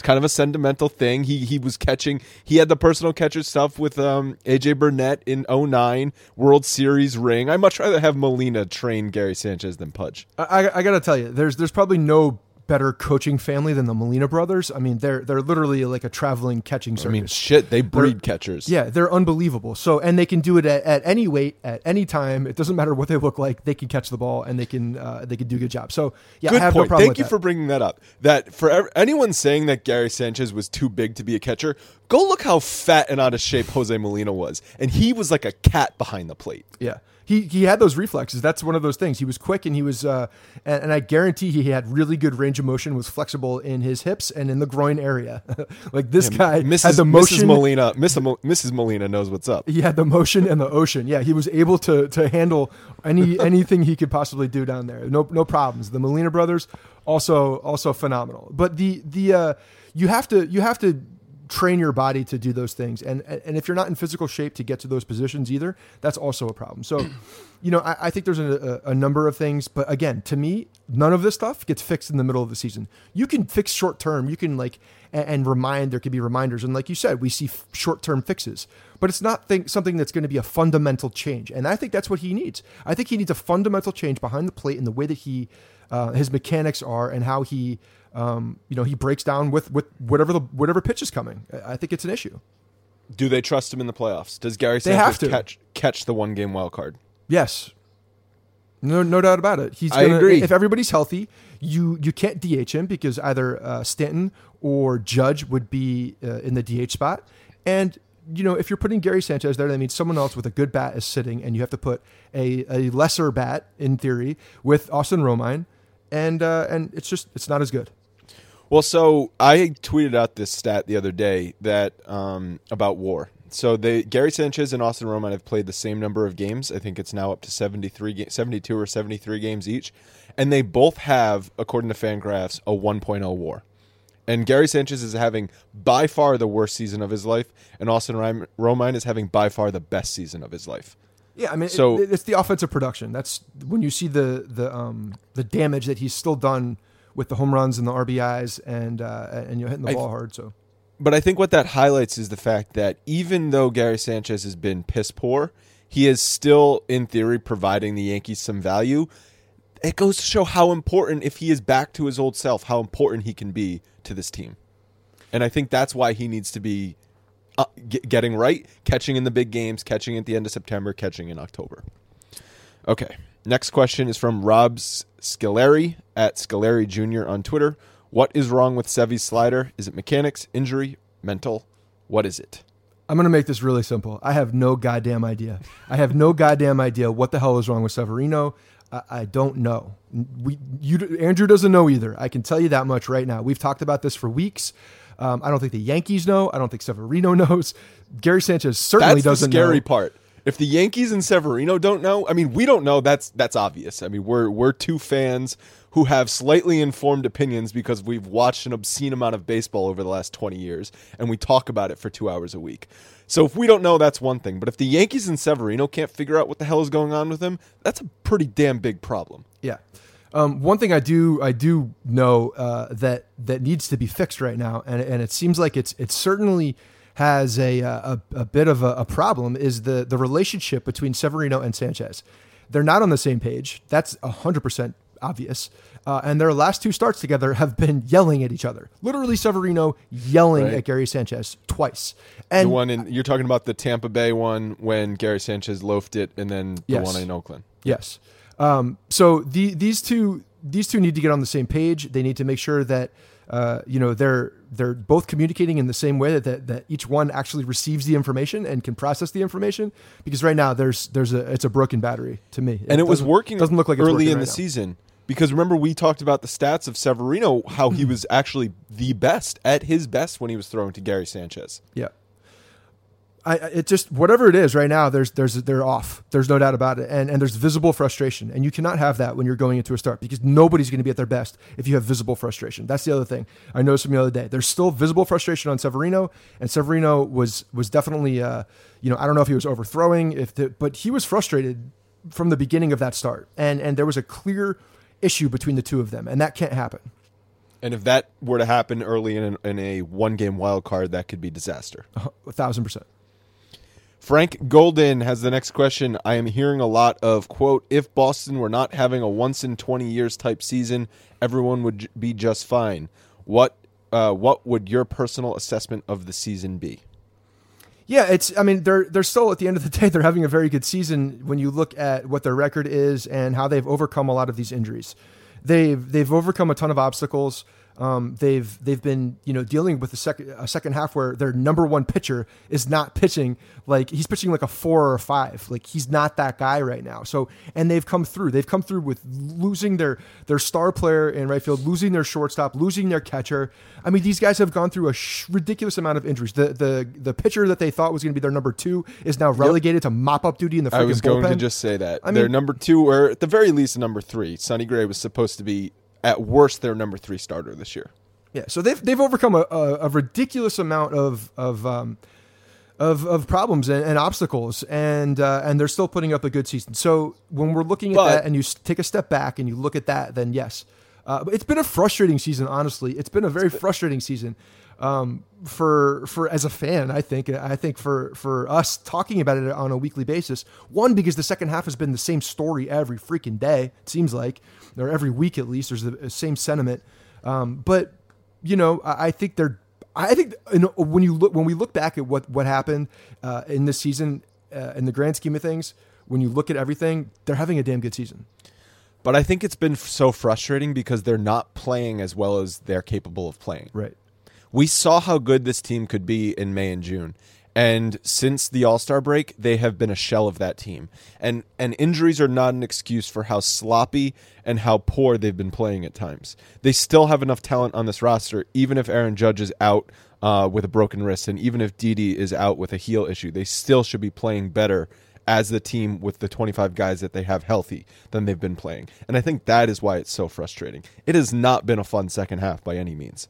It's kind of a sentimental thing. He he was catching. He had the personal catcher stuff with um, AJ Burnett in 09 World Series ring. I much rather have Molina train Gary Sanchez than Pudge. I, I, I got to tell you, there's there's probably no better coaching family than the Molina brothers. I mean, they're they're literally like a traveling catching circus. I mean, shit, they breed catchers. Yeah, they're unbelievable. So, and they can do it at, at any weight, at any time. It doesn't matter what they look like. They can catch the ball and they can uh, they can do a good job. So, yeah, Good I have point. no problem Thank you that. for bringing that up. That for anyone saying that Gary Sanchez was too big to be a catcher, go look how fat and out of shape Jose Molina was, and he was like a cat behind the plate. Yeah. He, he had those reflexes. That's one of those things. He was quick and he was, uh, and, and I guarantee he had really good range of motion, was flexible in his hips and in the groin area. like this guy Mrs. had the motion. Mrs. Molina, Mrs. Mo- Mrs. Molina knows what's up. He had the motion and the ocean. Yeah, he was able to to handle any anything he could possibly do down there. No no problems. The Molina brothers also also phenomenal. But the the uh, you have to you have to train your body to do those things, and and if you're not in physical shape to get to those positions either, that's also a problem. So, you know, I, I think there's a, a, number of things, but again, to me, none of this stuff gets fixed in the middle of the season. You can fix short term. You can like and, and remind. There could be reminders, and like you said, we see f- short term fixes, but it's not think, something that's going to be a fundamental change. And I think that's what he needs. I think he needs a fundamental change behind the plate in the way that he uh, his mechanics are and how he um, you know he breaks down with with whatever the whatever pitch is coming. I I think it's an issue. Do they trust him in the playoffs? Does Gary Sanchez have to. catch catch the one game wild card? Yes. No, no doubt about it. He's I gonna, agree. If everybody's healthy, you you can't DH him because either uh, Stanton or Judge would be uh, in the DH spot. And you know, if you're putting Gary Sanchez there, that means someone else with a good bat is sitting, and you have to put a, a lesser bat in theory with Austin Romine, and uh, and it's just it's not as good. Well, so I tweeted out this stat the other day that um, about WAR. So they Gary Sanchez and Austin Romine have played the same number of games. I think it's now up to 73 ga- 72 or 73 games each. And they both have according to Fangraphs a 1.0 WAR. And Gary Sanchez is having by far the worst season of his life and Austin Rom- Romine is having by far the best season of his life. Yeah, I mean, So- it, it's the offensive production. That's when you see the the um the damage that he's still done with the home runs and the RBIs and uh, and you're hitting the I- ball hard. So But I think what that highlights is the fact that even though Gary Sanchez has been piss poor, he is still, in theory, providing the Yankees some value. It goes to show how important, if he is back to his old self, how important he can be to this team. And I think that's why he needs to be uh, get, getting right, catching in the big games, catching at the end of September, catching in October. Okay. Next question is from Rob Scaleri at Scaleri Jr. on Twitter. What is wrong with Sevy's slider? Is it mechanics, injury, mental? What is it? I'm gonna make this really simple. I have no goddamn idea. I have no goddamn idea what the hell is wrong with Severino. I, I don't know. We, you, Andrew doesn't know either. I can tell you that much right now. We've talked about this for weeks. Um, I don't think the Yankees know. I don't think Severino knows. Gary Sanchez certainly That's doesn't The scary know. part. If the Yankees and Severino don't know, I mean, we don't know. That's that's obvious. I mean, we're we're two fans who have slightly informed opinions because we've watched an obscene amount of baseball over the last 20 years and we talk about it for 2 hours a week. So if we don't know, that's one thing. But if the Yankees and Severino can't figure out what the hell is going on with him, that's a pretty damn big problem. Yeah. Um, one thing I do I do know uh, that that needs to be fixed right now, and and it seems like it's it certainly has a a, a bit of a, a problem is the the relationship between Severino and Sanchez. They're not on the same page. That's hundred percent obvious. Uh, and their last two starts together have been yelling at each other. Literally, Severino yelling Right. at Gary Sanchez twice. And the one in you're talking about the Tampa Bay one when Gary Sanchez loafed it and then the Yes. one in Oakland. Yes. Um, so the, these two these two need to get on the same page. They need to make sure that uh, you know, they're they're both communicating in the same way that, that that each one actually receives the information and can process the information. Because right now there's there's a it's a broken battery to me, and it, was working. Doesn't look like it's early in right the now. season because remember we talked about the stats of Severino, how he was actually the best at his best when he was throwing to Gary Sanchez. Yeah. I, I- it just whatever it is right now. There's there's they're off. There's no doubt about it, and and there's visible frustration, and you cannot have that when you're going into a start because nobody's going to be at their best if you have visible frustration. That's the other thing I noticed from the other day. There's still visible frustration on Severino, and Severino was was definitely uh, you know I don't know if he was overthrowing if the, but he was frustrated from the beginning of that start, and and there was a clear issue between the two of them, and that can't happen. And if that were to happen early in, in a one game wild card, that could be disaster. A thousand percent. Frank Golden has the next question. I am hearing a lot of quote, if Boston were not having a once in 20 years type season, everyone would be just fine. What uh, what would your personal assessment of the season be? Yeah, it's. I mean, they're they're still at the end of the day, they're having a very good season when you look at what their record is and how they've overcome a lot of these injuries. They've they've overcome a ton of obstacles. Um, they've they've been you know dealing with a second a second half where their number one pitcher is not pitching like he's pitching like a four or a five. Like he's not that guy right now. So and they've come through. They've come through with losing their their star player in right field losing their shortstop losing their catcher. I mean these guys have gone through a sh- ridiculous amount of injuries. The the the pitcher that they thought was going to be their number two is now relegated to mop up duty in the I was going to just say that. I their number two, or at the very least, number three. Sonny Gray was supposed to be, at worst, their number three starter this year. Yeah, so they've they've overcome a, a, a ridiculous amount of of um, of, of problems and, and obstacles, and uh, and they're still putting up a good season. So when we're looking at But- that, and you take a step back and you look at that, then yes, uh, it's been a frustrating season. Honestly, it's been a very frustrating season um, for for as a fan. I think I think for for us talking about it on a weekly basis. One because the second half has been the same story every freaking day. It seems like, or every week at least. There's the same sentiment, um, but you know, I, I think they're. I think you know, when you look when we look back at what what happened uh, in this season, uh, in the grand scheme of things, when you look at everything, they're having a damn good season. But I think it's been f- so frustrating because they're not playing as well as they're capable of playing. Right. We saw how good this team could be in May and June. And since the All Star break, they have been a shell of that team. And and injuries are not an excuse for how sloppy and how poor they've been playing at times. They still have enough talent on this roster, even if Aaron Judge is out uh, with a broken wrist, and even if Didi is out with a heel issue, they still should be playing better as the team with the 25 guys that they have healthy than they've been playing. And I think that is why it's so frustrating. It has not been a fun second half by any means.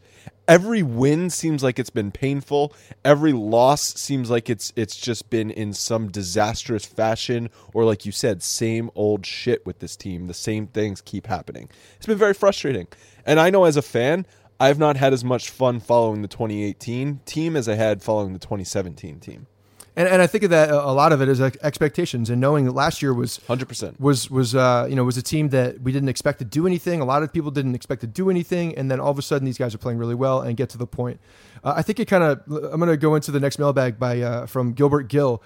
Every win seems like it's been painful. Every loss seems like it's it's just been in some disastrous fashion or like you said, same old shit with this team. The same things keep happening. It's been very frustrating. And I know as a fan, I've not had as much fun following the 2018 team as I had following the 2017 team. And, and I think of that a lot of it is expectations and knowing that last year was 100%. was was uh, you know was a team that we didn't expect to do anything. A lot of people didn't expect to do anything, and then all of a sudden these guys are playing really well and get to the point. Uh, I think it kind of. I'm going to go into the next mailbag by uh, from Gilbert Gill.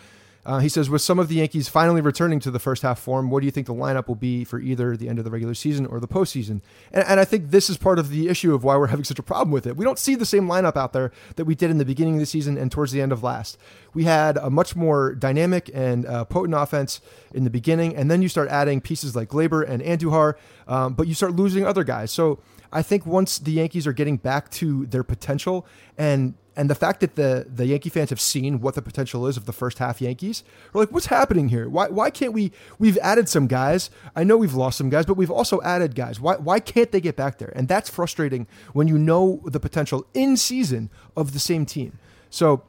Uh, he says, with some of the Yankees finally returning to the first half form, what do you think the lineup will be for either the end of the regular season or the postseason? And, and I think this is part of the issue of why we're having such a problem with it. We don't see the same lineup out there that we did in the beginning of the season and towards the end of last. We had a much more dynamic and uh, potent offense in the beginning, and then you start adding pieces like Gleyber and Andujar, um, but you start losing other guys. So I think once the Yankees are getting back to their potential and and the fact that the the Yankee fans have seen what the potential is of the first half Yankees, are like, what's happening here? Why why can't we? We've added some guys. I know we've lost some guys, but we've also added guys. Why why can't they get back there? And that's frustrating when you know the potential in season of the same team. So.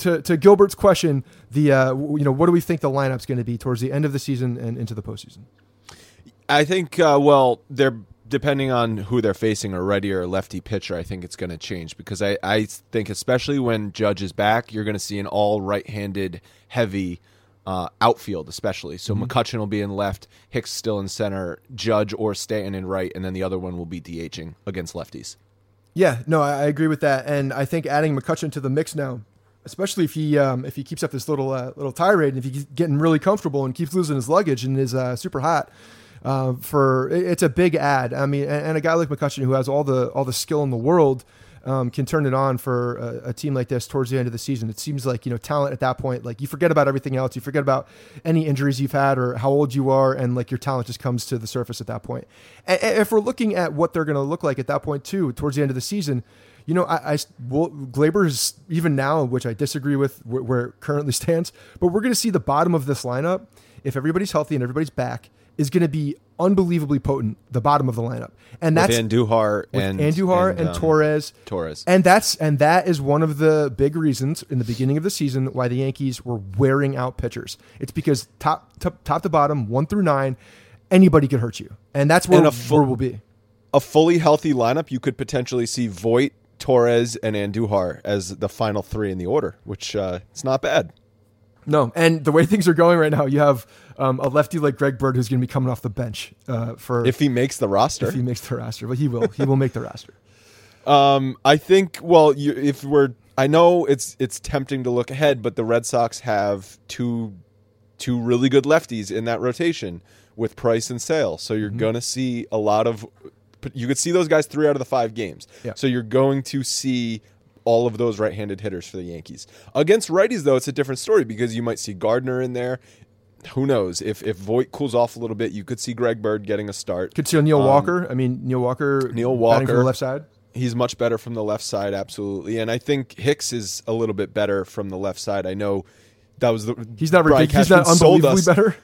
To, to Gilbert's question, the uh, you know what do we think the lineup's going to be towards the end of the season and into the postseason? I think, uh, well, they're depending on who they're facing, a righty or a lefty pitcher. I think it's going to change because I, I think, especially when Judge is back, you're going to see an all right-handed, heavy uh, outfield, especially. So McCutcheon will be in left, Hicks still in center, Judge or Stanton in right, and then the other one will be DHing against lefties. Yeah, no, I, I agree with that, and I think adding McCutcheon to the mix now, especially if he um, if he keeps up this little uh, little tirade, and if he's getting really comfortable and keeps losing his luggage and is uh, super hot, uh, for it's a big ad. I mean, and, a guy like McCutcheon who has all the all the skill in the world. Um, can turn it on for a, a team like this towards the end of the season. It seems like you know talent at that point. Like you forget about everything else. You forget about any injuries you've had or how old you are, and like your talent just comes to the surface at that point. And if we're looking at what they're going to look like at that point too, towards the end of the season, you know, I, I well, Gleyber's even now, which I disagree with where, where it currently stands, but we're going to see the bottom of this lineup if everybody's healthy and everybody's back is going to be unbelievably potent. The bottom of the lineup, and With that's Andujar with and Andujar and, um, Torres. Torres. And that's and that is one of the big reasons in the beginning of the season why the Yankees were wearing out pitchers. It's because top top, top to bottom, one through nine, anybody could hurt you, and that's where, And a full- where we'll be. a fully healthy lineup, you could potentially see Voit, Torres, and Andujar as the final three in the order, which uh, it's not bad. No, and the way things are going right now, you have um, a lefty like Greg Bird who's going to be coming off the bench uh, for If he makes the roster, if he makes the roster, but he will. He will make the roster. Um, I think. Well, you, if we're, I know it's it's tempting to look ahead, but the Red Sox have two two really good lefties in that rotation with Price and Sale, so Mm-hmm. you're gonna see a lot of. You could see those guys three out of the five games. Yeah. So you're going to see all of those right-handed hitters for the Yankees. Against righties, though, it's a different story because you might see Gardner in there. Who knows if if Voit cools off a little bit, you could see Greg Bird getting a start. Could see Neil um, Walker. I mean, Neil Walker. Neil batting from Walker. the left side. He's much better from the left side, absolutely. And I think Hicks is a little bit better from the left side. I know that was the He's not ridiculous. He's not unbelievably us- better.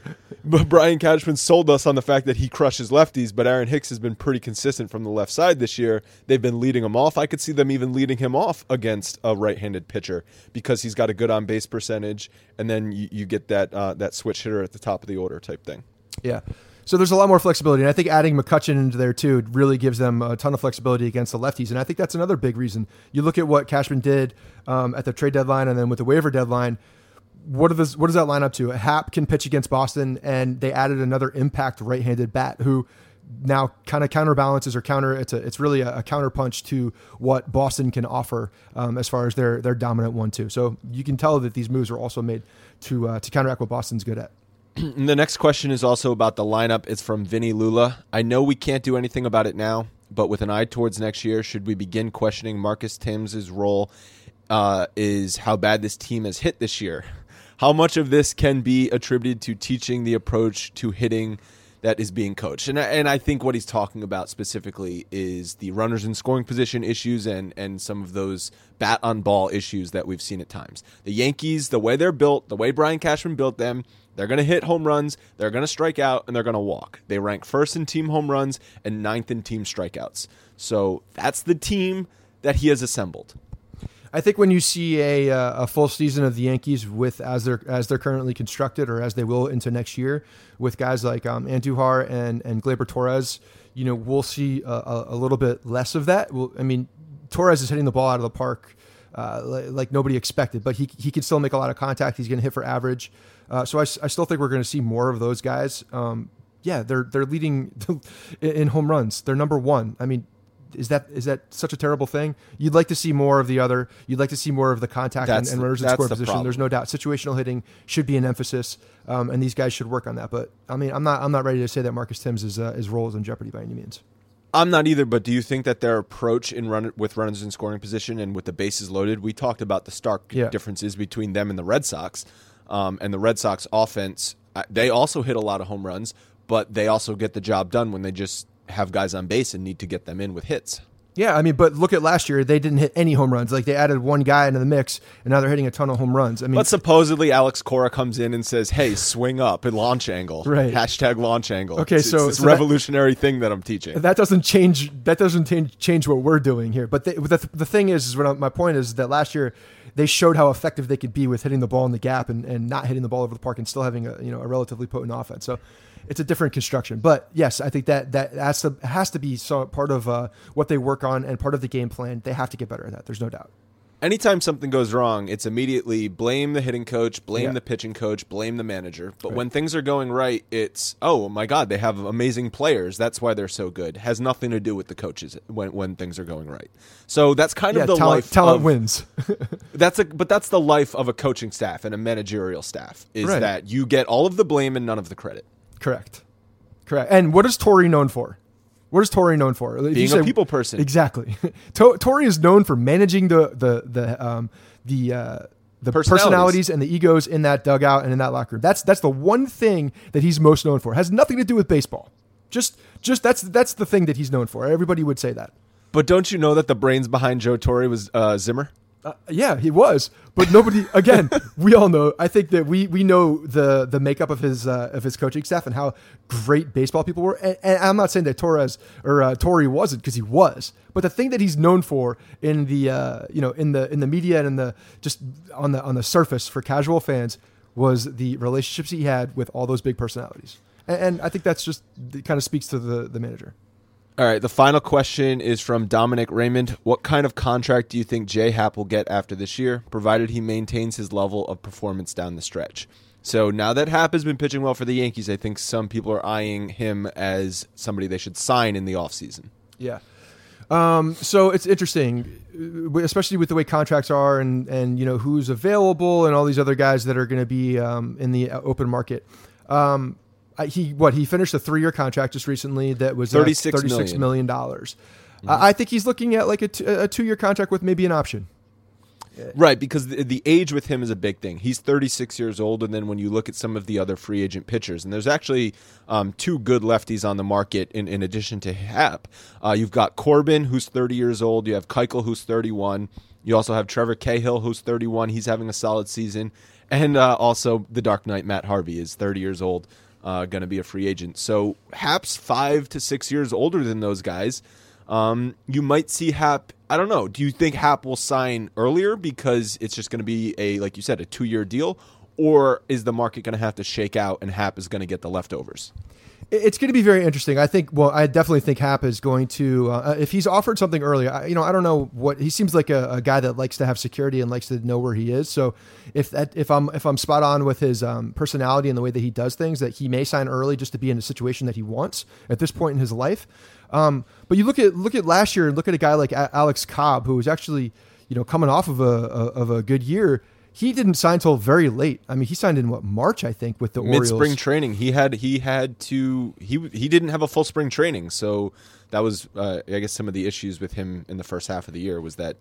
But Brian Cashman sold us on the fact that he crushes lefties, but Aaron Hicks has been pretty consistent from the left side this year. They've been leading him off. I could see them even leading him off against a right-handed pitcher because he's got a good on base percentage, and then you, you get that uh, that switch hitter at the top of the order type thing. Yeah. So there's a lot more flexibility, and I think adding McCutcheon into there too really gives them a ton of flexibility against the lefties, and I think that's another big reason. You look at what Cashman did um, at the trade deadline, and then with the waiver deadline. What What does that line up to? Happ can pitch against Boston, and they added another impact right-handed bat who now kind of counterbalances or counter. It's a it's really a, a counter punch to what Boston can offer um, as far as their their dominant one too. So you can tell that these moves are also made to uh, to counteract what Boston's good at. And the next question is also about the lineup. It's from Vinny Lula. I know we can't do anything about it now, but with an eye towards next year, should we begin questioning Marcus Thames' role? Uh, is how bad this team has hit this year. How much of this can be attributed to teaching the approach to hitting that is being coached? And I, and I think what he's talking about specifically is the runners in scoring position issues and and some of those bat on ball issues that we've seen at times. The Yankees, the way they're built, the way Brian Cashman built them, they're going to hit home runs, they're going to strike out, and they're going to walk. They rank first in team home runs and ninth in team strikeouts. So that's the team that he has assembled. I think when you see a uh, a full season of the Yankees with as they're as they're currently constructed or as they will into next year with guys like um, Andujar and and Gleyber Torres, you know we'll see a, a, little bit less of that. We'll, I mean, Torres is hitting the ball out of the park uh, like, nobody expected, but he he can still make a lot of contact. He's going to hit for average. Uh, so I still think we're going to see more of those guys. Um, yeah, they're they're leading in in home runs. They're number one. I mean, is that is that such a terrible thing? You'd like to see more of the other. You'd like to see more of the contact and, That's and the- runners in score the position. problem. There's no doubt. Situational hitting should be an emphasis, um, and these guys should work on that. But I mean, I'm not I'm not ready to say that Marcus Thames is uh, his role is in jeopardy by any means. I'm not either, but do you think that their approach in run with runners in scoring position and with the bases loaded? We talked about the stark Yeah. differences between them and the Red Sox, um, and the Red Sox offense. uh, They also hit a lot of home runs, but they also get the job done when they just have guys on base and need to get them in with hits. Yeah, I mean, but look at last year; they didn't hit any home runs. Like they added one guy into the mix, and now they're hitting a ton of home runs. I mean, But supposedly Alex Cora comes in and says, "Hey, swing up and launch angle." Right. Hashtag launch angle. Okay, It's- so- it's this so that- revolutionary thing that I'm teaching. that doesn't change that doesn't change, change what we're doing here but they, the, the thing is, is what I- my point is that last year they showed how effective they could be with hitting the ball in the gap and, and not hitting the ball over the park and still having a you know a relatively potent offense so it's a different construction but yes i think that that has to has to be so part of uh, what they work on and part of the game plan they have to get better at that there's no doubt anytime something goes wrong, it's immediately blame the hitting coach, blame Yeah. the pitching coach, blame the manager. But when things are going right, it's oh my god, they have amazing players. That's why they're so good. Has nothing to do with the coaches when when things are going right. So that's kind yeah of the talent, life talent of, wins That's a but that's the life of a coaching staff and a managerial staff is Right. that you get all of the blame and none of the credit. Correct Correct. And what is Torre known for? What is Torre known for? If Being you a people person. Exactly. To- Torre is known for managing the the the um, the uh, the Personalities. personalities. and the egos in that dugout and in that locker room. That's that's the one thing that he's most known for. Has nothing to do with baseball. Just just that's that's the thing that he's known for. Everybody would say that. But don't you know that the brains behind Joe Torre was uh, Zimmer? Uh, yeah, he was, but nobody. Again, we all know. I think that we we know the the makeup of his uh, of his coaching staff and how great baseball people were. And, and I'm not saying that Torres or uh, Torre wasn't because he was, but the thing that he's known for in the uh, you know in the in the media and in the just on the on the surface for casual fans was the relationships he had with all those big personalities. And, and I think that's just it kind of speaks to the the manager. All right, the final question is from Dominic Raymond. What kind of contract do you think Jay Happ will get after this year, provided he maintains his level of performance down the stretch? So now that Happ has been pitching well for the Yankees, I think some people are eyeing him as somebody they should sign in the offseason. Yeah. Um, so it's interesting, uh, especially with the way contracts are and, and you know who's available and all these other guys that are going to be um, in the open market. Um, I- he what he finished a three year contract just recently that was $36 $36 million. million dollars. Uh, I think he's looking at like a, t- a two year contract with maybe an option. Right, because the, the age with him is a big thing. He's 36 years old, and then when you look at some of the other free agent pitchers, and there's actually um, two good lefties on the market in, in addition to Happ. Uh, you've got Corbin, who's 30 years old. You have Keuchel, who's 31. You also have Trevor Cahill, who's 31. He's having a solid season. And uh, also the Dark Knight, Matt Harvey, is 30 years old, uh, going to be a free agent. So Happ's five to six years older than those guys. Um, you might see Happ. I don't know. Do you think Happ will sign earlier because it's just going to be a, like you said, a two year deal? Or is the market going to have to shake out and Happ is going to get the leftovers? It- It's going to be very interesting. I think. Well, I definitely think Happ is going to. Uh, if he's offered something early, I, you know, I don't know what he seems like a, a guy that likes to have security and likes to know where he is. So, if that if I'm if I'm spot on with his um, personality and the way that he does things, that he may sign early just to be in a situation that he wants at this point in his life. Um, but you look at look at last year and look at a guy like A- Alex Cobb, who was actually you know coming off of a, a of a good year. He didn't sign till very late. I mean, he signed in what March, I think, with the Mid Orioles. spring training, he had he had to he he didn't have a full spring training, so that was uh, I guess some of the issues with him in the first half of the year was that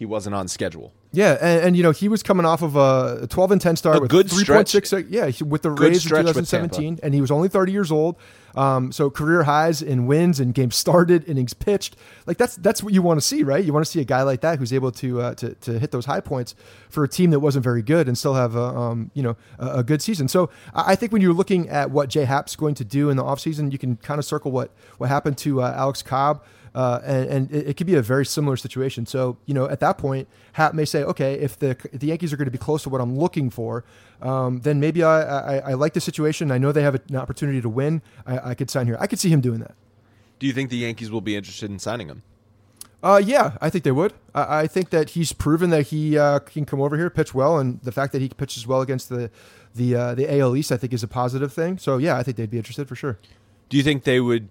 he wasn't on schedule. Yeah, and, and you know he was coming off of a 12 and 10 start A with good 3.6. Yeah, he- with the Good Rays in 2017, and he was only 30 years old. Um, so career highs in wins and games started, and innings pitched. Like that's that's what you want to see, right? You want to see a guy like that who's able to uh, to to hit those high points for a team that wasn't very good and still have a um, you know a, a good season. So I I think when you're looking at what J Happ's going to do in the offseason, you can kind of circle what what happened to uh, Alex Cobb. Uh, and, and it, could be a very similar situation. So, you know, at that point, Happ may say, okay, if the if the Yankees are going to be close to what I'm looking for, um, then maybe I, I, I like the situation. I know they have an opportunity to win. I, I could sign here. I could see him doing that. Do you think the Yankees will be interested in signing him? Uh, yeah, I think they would. I, I think that he's proven that he uh, can come over here, pitch well, and the fact that he pitches well against the the uh, the AL East, I think, is a positive thing. So, yeah, I think they'd be interested for sure. Do you think they would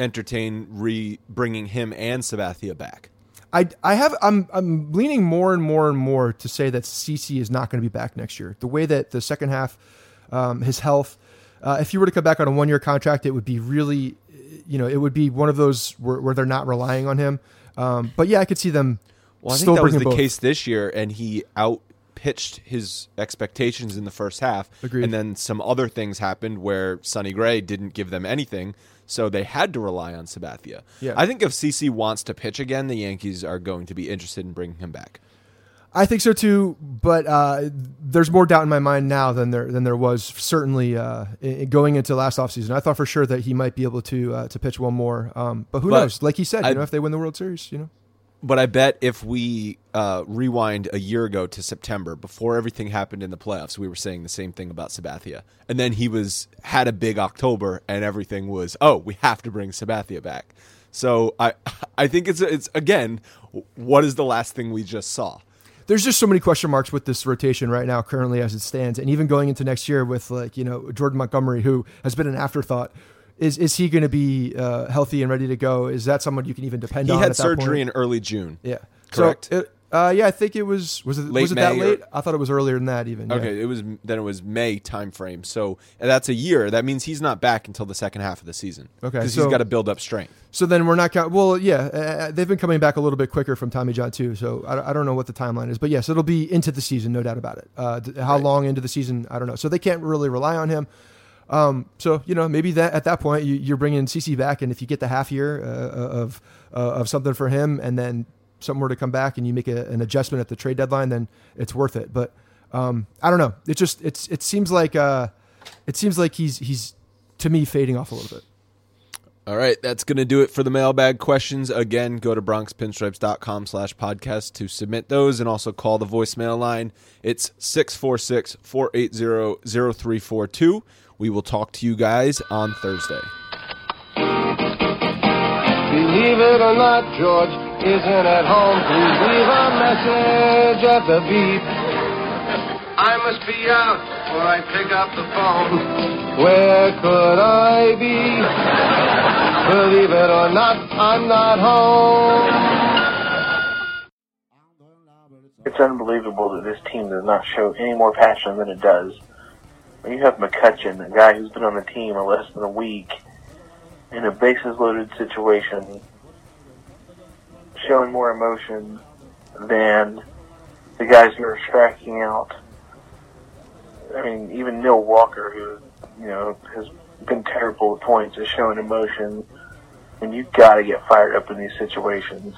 entertain re bringing him and Sabathia back? I, I have I'm I'm leaning more and more and more to say that CC is not going to be back next year. The way that the second half, um, his health, uh, if you were to come back on a one year contract, it would be really, you know, it would be one of those where, where they're not relying on him. Um, but yeah, I could see them. Well, I still think that was the both. case this year, and he out pitched his expectations in the first half. Agreed. And then some other things happened where Sonny Gray didn't give them anything, so they had to rely on Sabathia. Yeah. I think if CC wants to pitch again, the Yankees are going to be interested in bringing him back. I think so too, but uh, there's more doubt in my mind now than there than there was certainly uh, going into last offseason. I thought for sure that he might be able to uh, to pitch one more, um, but who But knows? Like he said, I- you know, if they win the World Series, you know. But I bet if we uh, rewind a year ago to September, before everything happened in the playoffs, we were saying the same thing about Sabathia. And then he was had a big October, and everything was, oh, we have to bring Sabathia back. So I, I think it's it's again, what is the last thing we just saw? there's just so many question marks with this rotation right now, currently as it stands, and even going into next year with like you know Jordan Montgomery, who has been an afterthought. Is is he going to be uh, healthy and ready to go? Is that someone you can even depend He on? had at that surgery point? in early June. yeah, Correct. So it, Uh, yeah, I think it was. Was it Late was it that May or- late? I thought it was earlier than that. Even. yeah. Okay, it was then it was May time frame. So that's a year. That means he's not back until the second half of the season. Okay, because so- he's got to build up strength. So then we're not count. Well, yeah, uh, they've been coming back a little bit quicker from Tommy John too. So I, I don't know what the timeline is, but yes, it'll be into the season, no doubt about it. Uh, how long into the season? I don't know. So they can't really rely on him. Um, so you know, maybe that at that point you, you're bringing CC back, and if you get the half year uh, of uh, of something for him, and then something were to come back, and you make a, an adjustment at the trade deadline, then it's worth it. But um, I don't know. It just it's it seems like uh, it seems like he's he's to me fading off a little bit. All right, that's going to do it for the mailbag questions. Again, go to bronxpinstripes.com slash podcast to submit those and also call the voicemail line. It's 646 480 0342. We will talk to you guys on Thursday. Believe it or not, George isn't at home. Please leave a message at the beep. I must be out before I pick up the phone. Where could I be? Believe it or not, I'm not home. It's unbelievable that this team does not show any more passion than it does. When you have McCutchen, a guy who's been on the team for less than a week, in a bases loaded situation, showing more emotion than the guys who are striking out. I mean, even Neil Walker, who you know has been terrible at points, is showing emotion. And you've got to get fired up in these situations.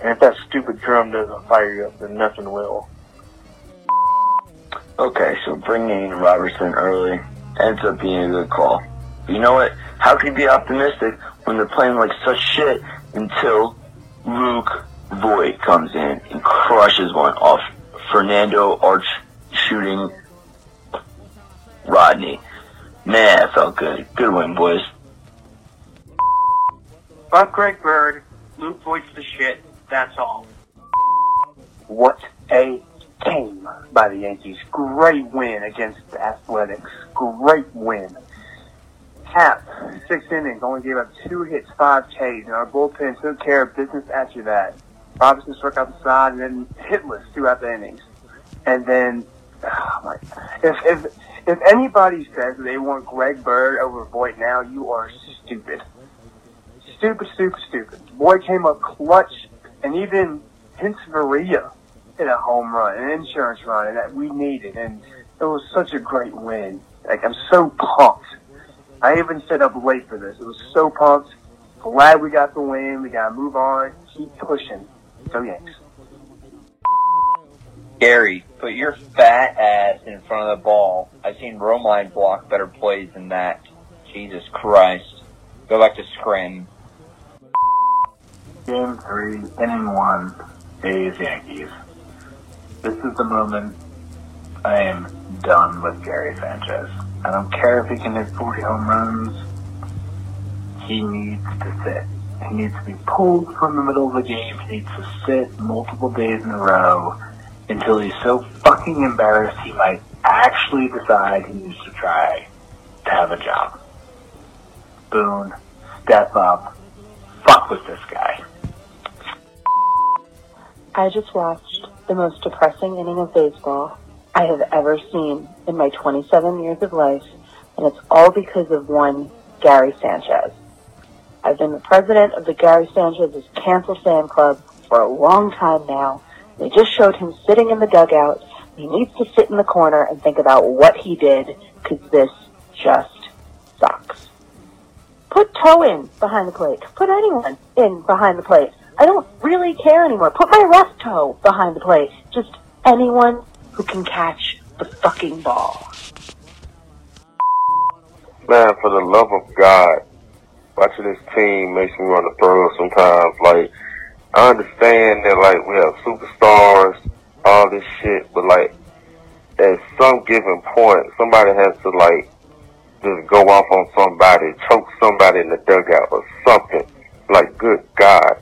And if that stupid drum doesn't fire you up, then nothing will. Okay, so bringing Robertson early ends up being a good call. You know what? How can you be optimistic when they're playing like such shit until Luke Voit comes in and crushes one off Fernando Arch shooting Rodney? Man, that felt good. Good win, boys. Fuck Greg Bird. Luke Voit's the shit. That's all. What a by the Yankees. Great win against the Athletics. Great win. Cap, six innings, only gave up two hits, five Ks, and our bullpen took care of business after that. Robertson struck out the side and then hitless throughout the innings. And then, oh my, if, if, if anybody says they want Greg Bird over Voit now, you are stupid. Stupid, stupid, stupid. Boy came up clutch, and even Hince Maria hit a home run, an insurance run, and that we needed. And it was such a great win. Like, I'm so pumped. I even stayed up late for this. It was so pumped. Glad we got the win. We got to move on. Keep pushing. Go Yanks. Gary, put your fat ass in front of the ball. I've seen Romine block better plays than that. Jesus Christ. Go back to scrim. Game three, inning one, A's Yankees. This is the moment I am done with Gary Sanchez. I don't care if he can hit 40 home runs. He needs to sit. He needs to be pulled from the middle of the game. He needs to sit multiple days in a row until he's so fucking embarrassed he might actually decide he needs to try to have a job. Boone, step up. Fuck with this guy. I just watched the most depressing inning of baseball I have ever seen in my 27 years of life, and it's all because of one Gary Sanchez. I've been the president of the Gary Sanchez's Cancel Fan Club for a long time now. They just showed him sitting in the dugout. He needs to sit in the corner and think about what he did, because this just sucks. Put Toe in behind the plate. Put anyone in behind the plate. I don't really care anymore. Put my left toe behind the plate. Just anyone who can catch the fucking ball. Man, for the love of God, watching this team makes me want to throw sometimes. Like, I understand that, like, we have superstars, all this shit, but, like, at some given point, somebody has to, like, just go off on somebody, choke somebody in the dugout or something. Like, good God.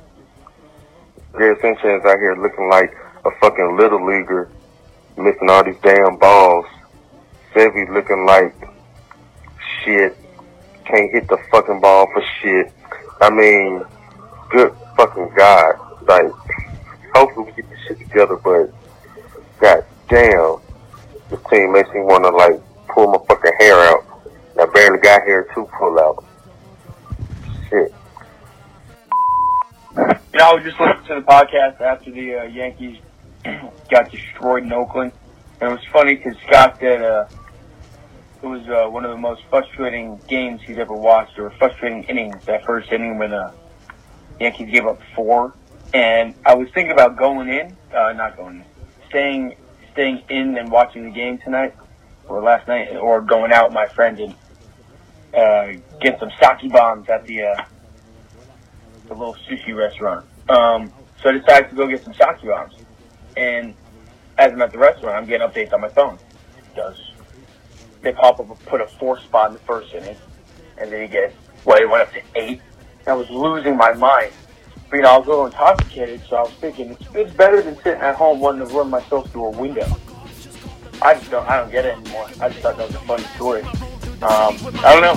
Gary Sanchez out here looking like a fucking little leaguer, missing all these damn balls. Sevy looking like shit. Can't hit the fucking ball for shit. I mean, good fucking God. Like, hopefully we get this shit together. But god damn, this team makes me want to like pull my fucking hair out. I barely got hair to pull out. Shit. You know, I was just listening to the podcast after the uh, Yankees got destroyed in Oakland, and it was funny because Scott said uh, it was uh, one of the most frustrating games he's ever watched, or frustrating innings. That first inning when the Yankees gave up four, and I was thinking about going in, uh, not going in, staying, staying in and watching the game tonight, or last night, or going out with my friend and uh, get some sake bombs at the uh, the little sushi restaurant. Um, so I decided to go get some sake bombs. And as I'm at the restaurant, I'm getting updates on my phone. Does. They pop up, put a four spot in the first inning, and then he gets well, it went up to eight. I was losing my mind. But, you know, I was a little intoxicated, so I was thinking, it's, it's better than sitting at home wanting to run myself through a window. I just don't, I don't get it anymore. I just thought that was a funny story. Um, I don't know.